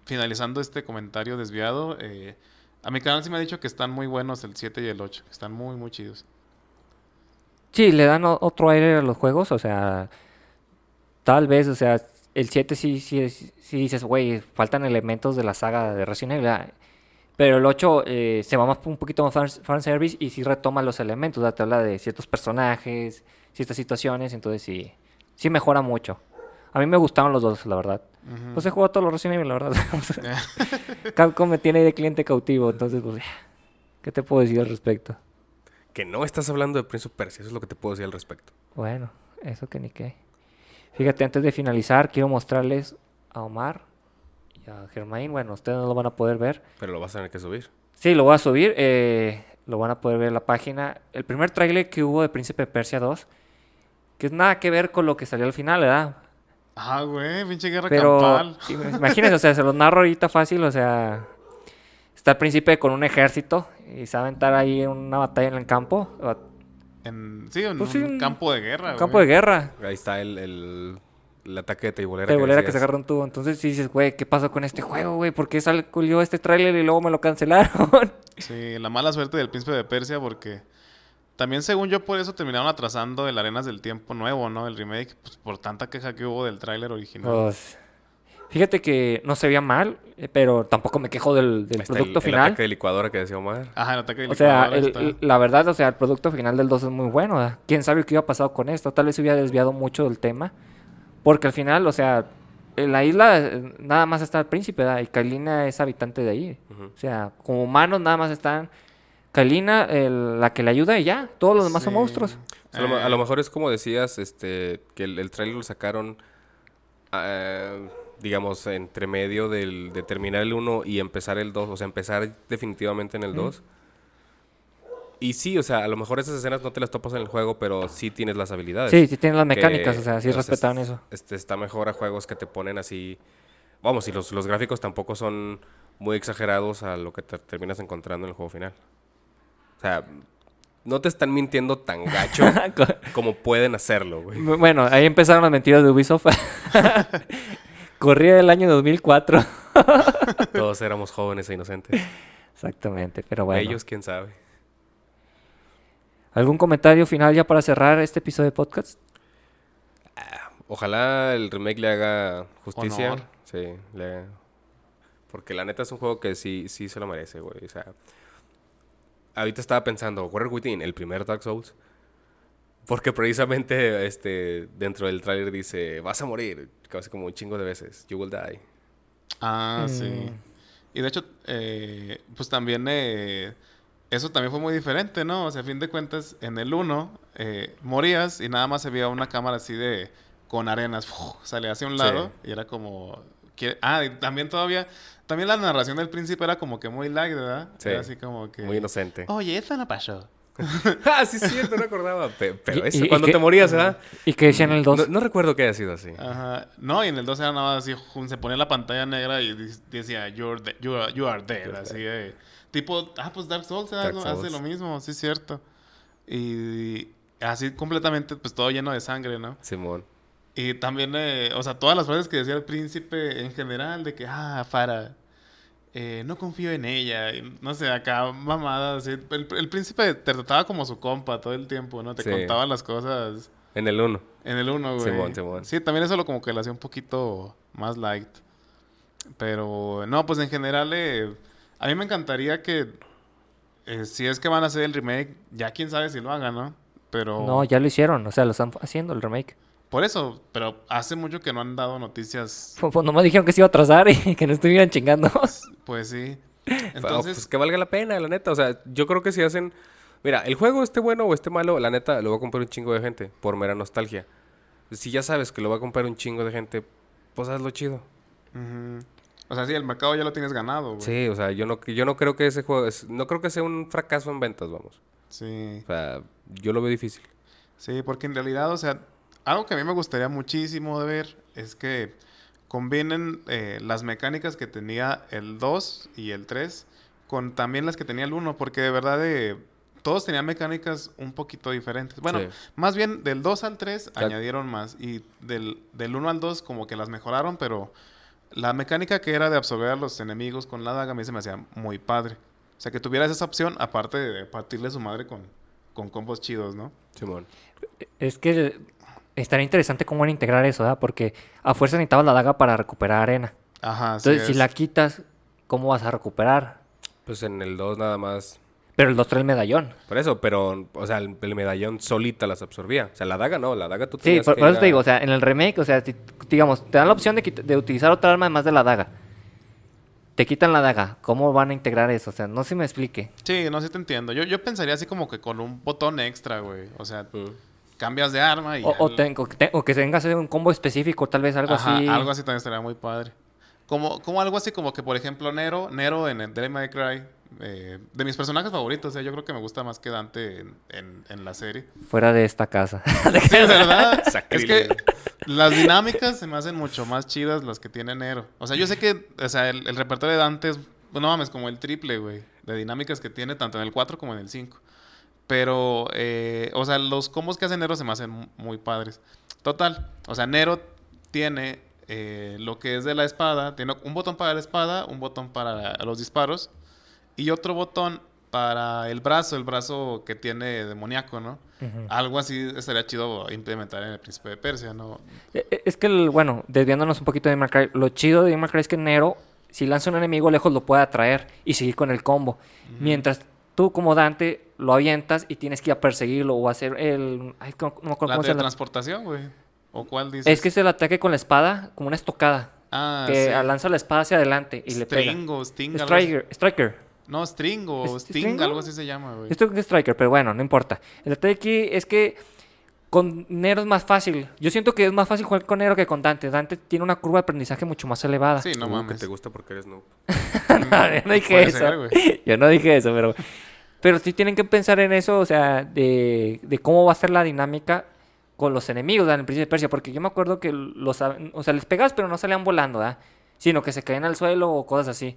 finalizando este comentario desviado, eh, a mi canal sí me ha dicho que están muy buenos el 7 y el 8, que están muy, muy chidos. Sí, le dan otro aire a los juegos, o sea, tal vez, o sea, el 7 sí, sí, es- sí dices, güey, faltan elementos de la saga de Resident Evil, ¿verdad? Pero el 8 eh, se va más un poquito más fan, fanservice y sí retoma los elementos, te habla de ciertos personajes, ciertas situaciones, entonces sí, sí mejora mucho. A mí me gustaron los dos, la verdad. Ujú. Pues he jugado todos los Resident Evil, la verdad. Capcom me tiene de cliente cautivo, entonces, pues, ¿qué te puedo decir al respecto? Que no estás hablando de Prince of Persia, eso es lo que te puedo decir al respecto. Bueno, eso que ni qué. Fíjate, antes de finalizar, quiero mostrarles a Omar y a Germain. Bueno, ustedes no lo van a poder ver. Pero lo vas a tener que subir. Sí, lo voy a subir. eh, lo van a poder ver en la página. El primer tráiler que hubo de Príncipe de Persia 2. Que es nada que ver con lo que salió al final, ¿verdad? Ah, güey, pinche guerra Pero campal. imagínense, o sea, se los narro ahorita fácil, o sea, está el príncipe con un ejército y se va a aventar ahí en una batalla en el campo, En, sí, en Pues un sí, un campo de guerra, un campo de guerra. Ahí está el, el, el ataque de teibolera. de bolera que se agarra un tubo. Entonces sí dices, güey, ¿qué pasó con este juego, güey? ¿Por qué salió este tráiler y luego me lo cancelaron? Sí, la mala suerte del príncipe de Persia porque también según yo por eso terminaron atrasando el Arenas del Tiempo nuevo, ¿no? El remake, pues por tanta queja que hubo del tráiler original. Pues, fíjate que no se veía mal, eh, pero tampoco me quejo del, del producto el, el final. ataque de licuadora que decía Omar. Ajá, el ataque de O sea, licuadora el- está- el- la verdad, o sea, el producto final del 2 es muy bueno. ¿Quién sabe qué hubiera pasado con esto? Tal vez se hubiera desviado mucho del tema. Porque al final, o sea, en la isla eh, nada más está el príncipe, ¿verdad? Y Kailina es habitante de ahí. O sea, como humanos nada más están Kailina, el- la que le ayuda y ya. Todos los demás son monstruos. O sea, a, lo, a Eh, lo mejor es como decías, este, que el, el trailer lo sacaron, ah, digamos, entre medio del, de terminar el 1 y empezar el 2, o sea, empezar definitivamente en el 2. Y sí, o sea, a lo mejor esas escenas no te las topas en el juego, pero sí tienes las habilidades. Sí, sí tienen las Que, mecánicas, o sea, sí es- eso. Este, está mejor a juegos que te ponen así. Vamos, y los, los gráficos tampoco son muy exagerados a lo que te terminas encontrando en el juego final. O sea, no te están mintiendo tan gacho como pueden hacerlo, güey. Bueno, ahí empezaron las mentiras de Ubisoft. Corría el año 2004. Todos éramos jóvenes e inocentes. Exactamente, pero bueno. Ellos, quién sabe. ¿Algún comentario final ya para cerrar este episodio de podcast? Ojalá el remake le haga justicia. Honor. Sí, le Porque la neta es un juego que sí, sí se lo merece, güey. O sea, ahorita estaba pensando, Warrior Within, el primer Dark Souls. Porque precisamente este, dentro del tráiler dice, vas a morir, casi como un chingo de veces. You will die. Ah, Mm. sí. Y de hecho, eh, pues también eh, eso también fue muy diferente, ¿no? O sea, a fin de cuentas, en el 1 eh, morías y nada más se veía una cámara así de con arenas, ¡fuf! salía hacia un Sí. lado y era como... que- Ah, y también todavía, también la narración del príncipe era como que muy light, ¿verdad? Sí. Era así como que... Muy inocente. Oye, eso no pasó. ah, sí, sí, no recordaba. Pe- Pero eso, y- y cuando que- te morías, ¿verdad? ¿Y qué decían en el 2? No, no recuerdo que haya sido así. Ajá. No, y en el 2 era nada más así, se ponía la pantalla negra y decía, You're de- you, are, you are dead, así de... Tipo, ah, pues Dark Souls Dark no, hace Souls. lo mismo, sí es cierto. Y así completamente, pues todo lleno de sangre, ¿no? Simón. Y también, eh, o sea, todas las frases que decía el príncipe en general, de que, ah, Farah, eh, no confío en ella, y no sé, acá mamadas, así. El, el príncipe te trataba como su compa todo el tiempo, ¿no? Te Sí. contaba las cosas... En el 1. En el 1, güey. Simón, Simón. Sí, también eso lo como que lo hacía un poquito más light. Pero no, pues en general eh, a mí me encantaría que eh, si es que van a hacer el remake, ya quién sabe si lo hagan, ¿no? Pero No, ya lo hicieron, o sea, lo están haciendo el remake. por eso, pero hace mucho que no han dado noticias, Pues, pues nomás dijeron que se iba a atrasar y que no estuvieran chingando. pues sí. Entonces, Entonces, pues que valga la pena, la neta. O sea, yo creo que si hacen. Mira, el juego esté bueno o esté malo, la neta lo va a comprar un chingo de gente por mera nostalgia. Si ya sabes que lo va a comprar un chingo de gente, pues hazlo chido. ujú. O sea, sí, el mercado ya lo tienes ganado, güey. Sí, o sea, yo no, yo no creo que ese juego. es- no creo que sea un fracaso en ventas, vamos. Sí. O sea, yo lo veo difícil. Sí, porque en realidad, o sea, algo que a mí me gustaría muchísimo de ver es que combinen eh, las mecánicas que tenía el 2 y el 3 con también las que tenía el 1, porque de verdad eh, todos tenían mecánicas un poquito diferentes. Bueno, Sí. más bien del 2 al 3 sea- añadieron más y del, del 1 al 2 como que las mejoraron, pero la mecánica que era de absorber a los enemigos con la daga a mí se me hacía muy padre. O sea, que tuvieras esa opción aparte de partirle su madre con, con combos chidos, ¿no? Simón. Es que estaría interesante cómo van a integrar eso, ¿verdad? Porque a fuerza necesitabas la daga para recuperar arena. Ajá, así Entonces, si es. la quitas, ¿cómo vas a recuperar? Pues en el 2 nada más. Pero el 2 trae el medallón. Por eso, pero, o sea, el, el medallón solita las absorbía. O sea, la daga no, la daga tú Sí, tenías por, que por eso te digo, o sea, en el remake, o sea, si, digamos, te dan la opción de, utilizar otra arma además de la daga. Te quitan la daga. ¿Cómo van a integrar eso? O sea, no sé si me explique. Sí, no sé te entiendo. Yo, yo pensaría así como que con un botón extra, güey. O sea, Mm. cambias de arma y... O, o ya- ten- o que te- o que tenga que hacer un combo específico, tal vez algo Ajá, así. algo así también estaría muy padre. Como, como algo así como que, por ejemplo, Nero, Nero en el Devil May Cry, eh, de mis personajes favoritos, eh, yo creo que me gusta más que Dante en, en- en la serie. Fuera de esta casa. Sí, ¿verdad? es que Sacrilego. las dinámicas se me hacen mucho más chidas las que tiene Nero. O sea, yo sé que, o sea, el, el repertorio de Dante es, no mames, como el triple, güey, de dinámicas que tiene tanto en el 4 como en el 5. Pero, eh, o sea, los combos que hace Nero se me hacen mu- muy padres. Total, o sea, Nero tiene eh, lo que es de la espada, tiene un botón para la espada, un botón para los disparos y otro botón para el brazo, el brazo que tiene demoníaco, ¿no? Algo así estaría chido implementar en el Príncipe de Persia, ¿no? Eh, eh, Es que, el- bueno, desviándonos un poquito de May Cry, lo chido de May Cry es que Nero, si lanza un enemigo lejos, lo puede atraer y seguir con el combo. Mientras tú, como Dante, lo avientas y tienes que ir a perseguirlo o hacer el... Ay, no, no La cómo llama. teletransportación, güey. ¿O cuál dices? Es que es el ataque con la espada, como una estocada. Ah, que sí. lanza la espada hacia adelante y le pega. String o Sting. algo así. Striker, Striker. No, String o ¿Es- Sting, String? algo así se llama, güey. Esto es Striker, pero bueno, no importa. El detalle aquí es que con Nero es más fácil. Yo siento que es más fácil jugar con Nero que con Dante. Dante tiene una curva de aprendizaje mucho más elevada. Sí, no Uh, que mames. te gusta porque eres noob. no, yo no dije eso. ser, yo no dije eso, pero... Pero sí tienen que pensar en eso, o sea, de, de cómo va a ser la dinámica con los enemigos en el Príncipe de Persia. Porque yo me acuerdo que los... O sea, les pegabas, pero no salían volando, ¿verdad? Sino que se caían al suelo o cosas así.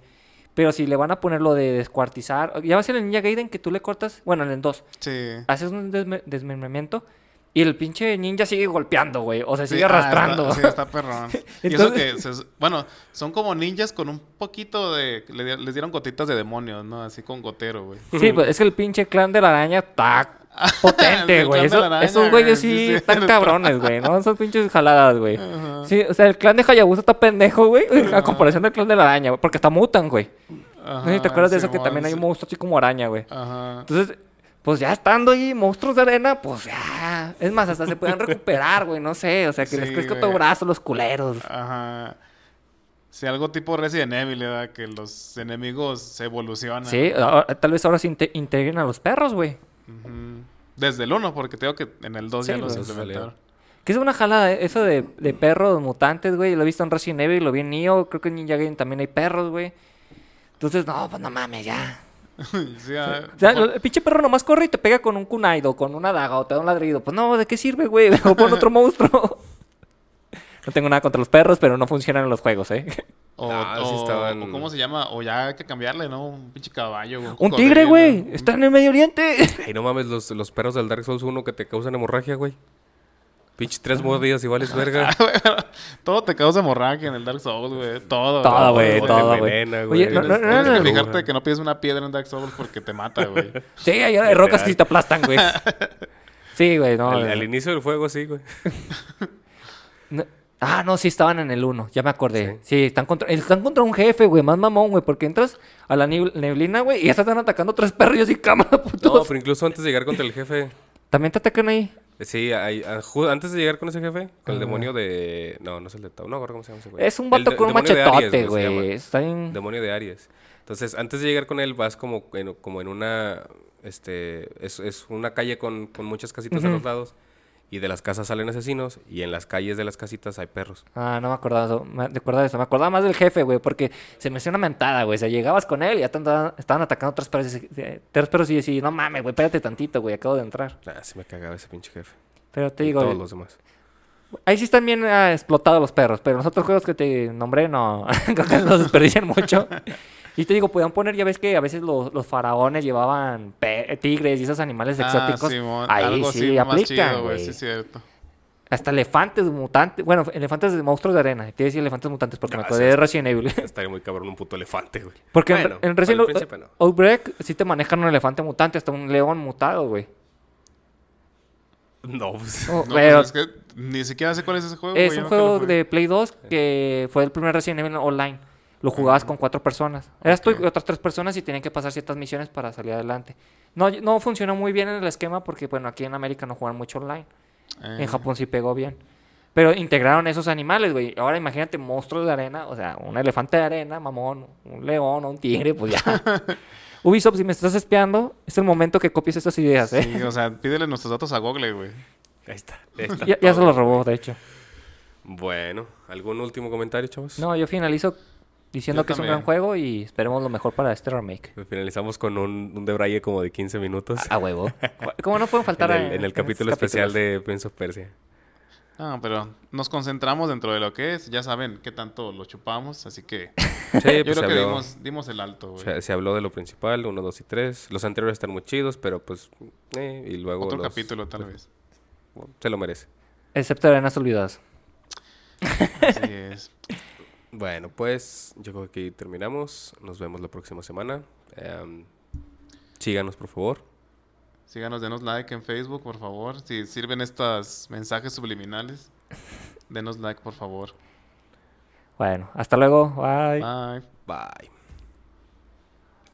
Pero si le van a poner lo de descuartizar, ya ves en el Ninja Gaiden que tú le cortas, bueno, en el 2, Sí. haces un desme- desmembramiento y el pinche ninja sigue golpeando, güey. O Sí, sigue ah, arrastrando. está- sí, está perrón. y eso Entonces- que, se- bueno, son como ninjas con un poquito de... le les dieron gotitas de demonios, ¿no? Así con gotero, güey. Sí, pues es que el pinche clan de la araña está potente, güey. Eso- esos güeyes güey, sí sí, están cabrones, güey, ¿no? Son pinches jaladas, güey. Ajá. Sí, o sea, el clan de Hayabusa está pendejo, güey, a comparación del clan de la araña, güey, porque hasta mutan, güey. No sé si te acuerdas de eso, que también hay un monstruo así como araña, güey. Ajá. Entonces, pues ya estando ahí, monstruos de arena, pues ya. Es más, hasta se pueden recuperar, güey, no sé. O sea, que les crezca todo brazo, los culeros. Ajá. Sí, algo tipo Resident Evil, ¿verdad? Que los enemigos se evolucionan. Sí, ahora- tal vez ahora se inte- integren a los perros, güey. Desde el 1, porque tengo que en el 2 Sí, ya los pues, implementaron. Que es una jalada, eh, eso de, de perros mutantes, güey. Lo he visto en Resident Evil, lo vi en Nioh. Creo que en Ninja Gaiden también hay perros, güey. Entonces, no, pues no mames, ya. Sí, O sea, mejor- el pinche perro nomás corre y te pega con un kunaido, con una daga o te da un ladrido. Pues no, ¿de qué sirve, güey? O pon otro monstruo. No tengo nada contra los perros, pero no funcionan en los juegos, ¿eh? o, Ah, sí o- estaban- o ¿Cómo se llama? O ya hay que cambiarle, ¿no? Un pinche caballo. Un tigre, güey. un- Está en el Medio Oriente. Ay, no mames, los, los perros del Dark Souls 1 que te causan hemorragia, güey. Pinche tres mordidas y vales verga. Todo te causa hemorragia en el Dark Souls, güey. Todo. Todo, güey, todo, güey. Oye, no, no, Tienes- no, Tienes no, que no. fijarte que no pides una piedra en Dark Souls porque te mata, güey. Sí, hay, hay rocas que sí te aplastan, güey. Sí, güey, no. al, no. al inicio del juego, sí, güey. No- Ah, no, sí estaban en el 1, ya me acordé. Sí, están, contra, están contra un jefe, güey, más mamón, güey, porque entras a la neblina, güey, y ya están atacando tres perros y cámara, No, putos. pero incluso antes de llegar contra el jefe. También te atacan ahí. Sí, hay- ah, antes de llegar con ese jefe, con el Ah. demonio de. No, no es el de Tau. No, ahora cómo se llama ese güey. Es un vato con un machetote, güey. Está bien... Demonio de Aries. Entonces, antes de llegar con él, vas como en, como en una. Este. Es, es una calle con, con muchas casitas a Ujú. los lados. Y de las casas salen asesinos. Y en las calles de las casitas hay perros. Ah, no me acordaba, de eso, me acordaba de eso. Me acordaba más del jefe, güey, porque se me hacía una mentada, güey. O sea, llegabas con él y ya te andaban- estaban atacando tres perros. y- Tres perros y decís, no mames, güey, espérate tantito, güey, acabo de entrar. Ah, sí me cagaba ese pinche jefe. Pero te Y digo, todos los demás. ahí sí están bien ah, explotados los perros, pero los otros juegos que te nombré no, creo que los desperdician mucho. Y te digo, podían poner, ya ves que a veces los, los faraones llevaban pe- tigres y esos animales exóticos. Ah, Simón, ahí algo sí así más aplican, chido. Sí, es cierto. Hasta elefantes mutantes, bueno, elefantes de monstruos de arena. Quiero decir elefantes mutantes porque me Ah, acordé de es- Resident Evil. Estaría muy cabrón un puto elefante, güey. Porque en- Bueno, en, Resident Evil no. Outbreak sí te manejan un elefante mutante, hasta un león mutado, güey. No, pues. No, pero pues es que ni siquiera sé cuál es ese juego. es un juego de Play 2 que fue el primer Resident Evil online. Lo jugabas con cuatro personas. Eras tú y otras tres personas y tenían que pasar ciertas misiones para salir adelante. No, no funcionó muy bien en el esquema porque, bueno, aquí en América no juegan mucho online. Eh, En Japón sí pegó bien. Pero integraron esos animales, güey. Ahora imagínate monstruos de arena, o sea, un elefante de arena, mamón, un león o un tigre, pues ya. Ubisoft, si me estás espiando, es el momento que copies estas ideas, ¿eh? Sí, o sea, pídele nuestros datos a Google, güey. Ahí está. ahí está Ya, ya se todo. lo robó, de hecho. Bueno, ¿algún último comentario, chavos? No, yo finalizo diciendo Yo que es un gran juego y esperemos lo mejor para este remake. Pues Finalizamos con un, un debraye como de 15 minutos. A huevo. ¿Cómo no pueden faltar en a- el, en el capítulo especial capítulos? de Prince of Persia. Ah, pero nos concentramos dentro de lo que es. Ya saben qué tanto lo chupamos, así que Sí, yo pues se creo que dimos, dimos el alto, güey. se, se habló de lo principal, 1, 2 y 3. Los anteriores están muy chidos, pero pues... eh, y luego Otro los- capítulo, tal vez. Se lo merece. Excepto Arenas Olvidadas. Así es. Bueno, pues yo creo que aquí terminamos. Nos vemos la próxima semana. Em, síganos, por favor. Síganos, denos like en Facebook, por favor. Si sirven estos mensajes subliminales, denos like, por favor. Bueno, hasta luego. Bye. Bye. Bye.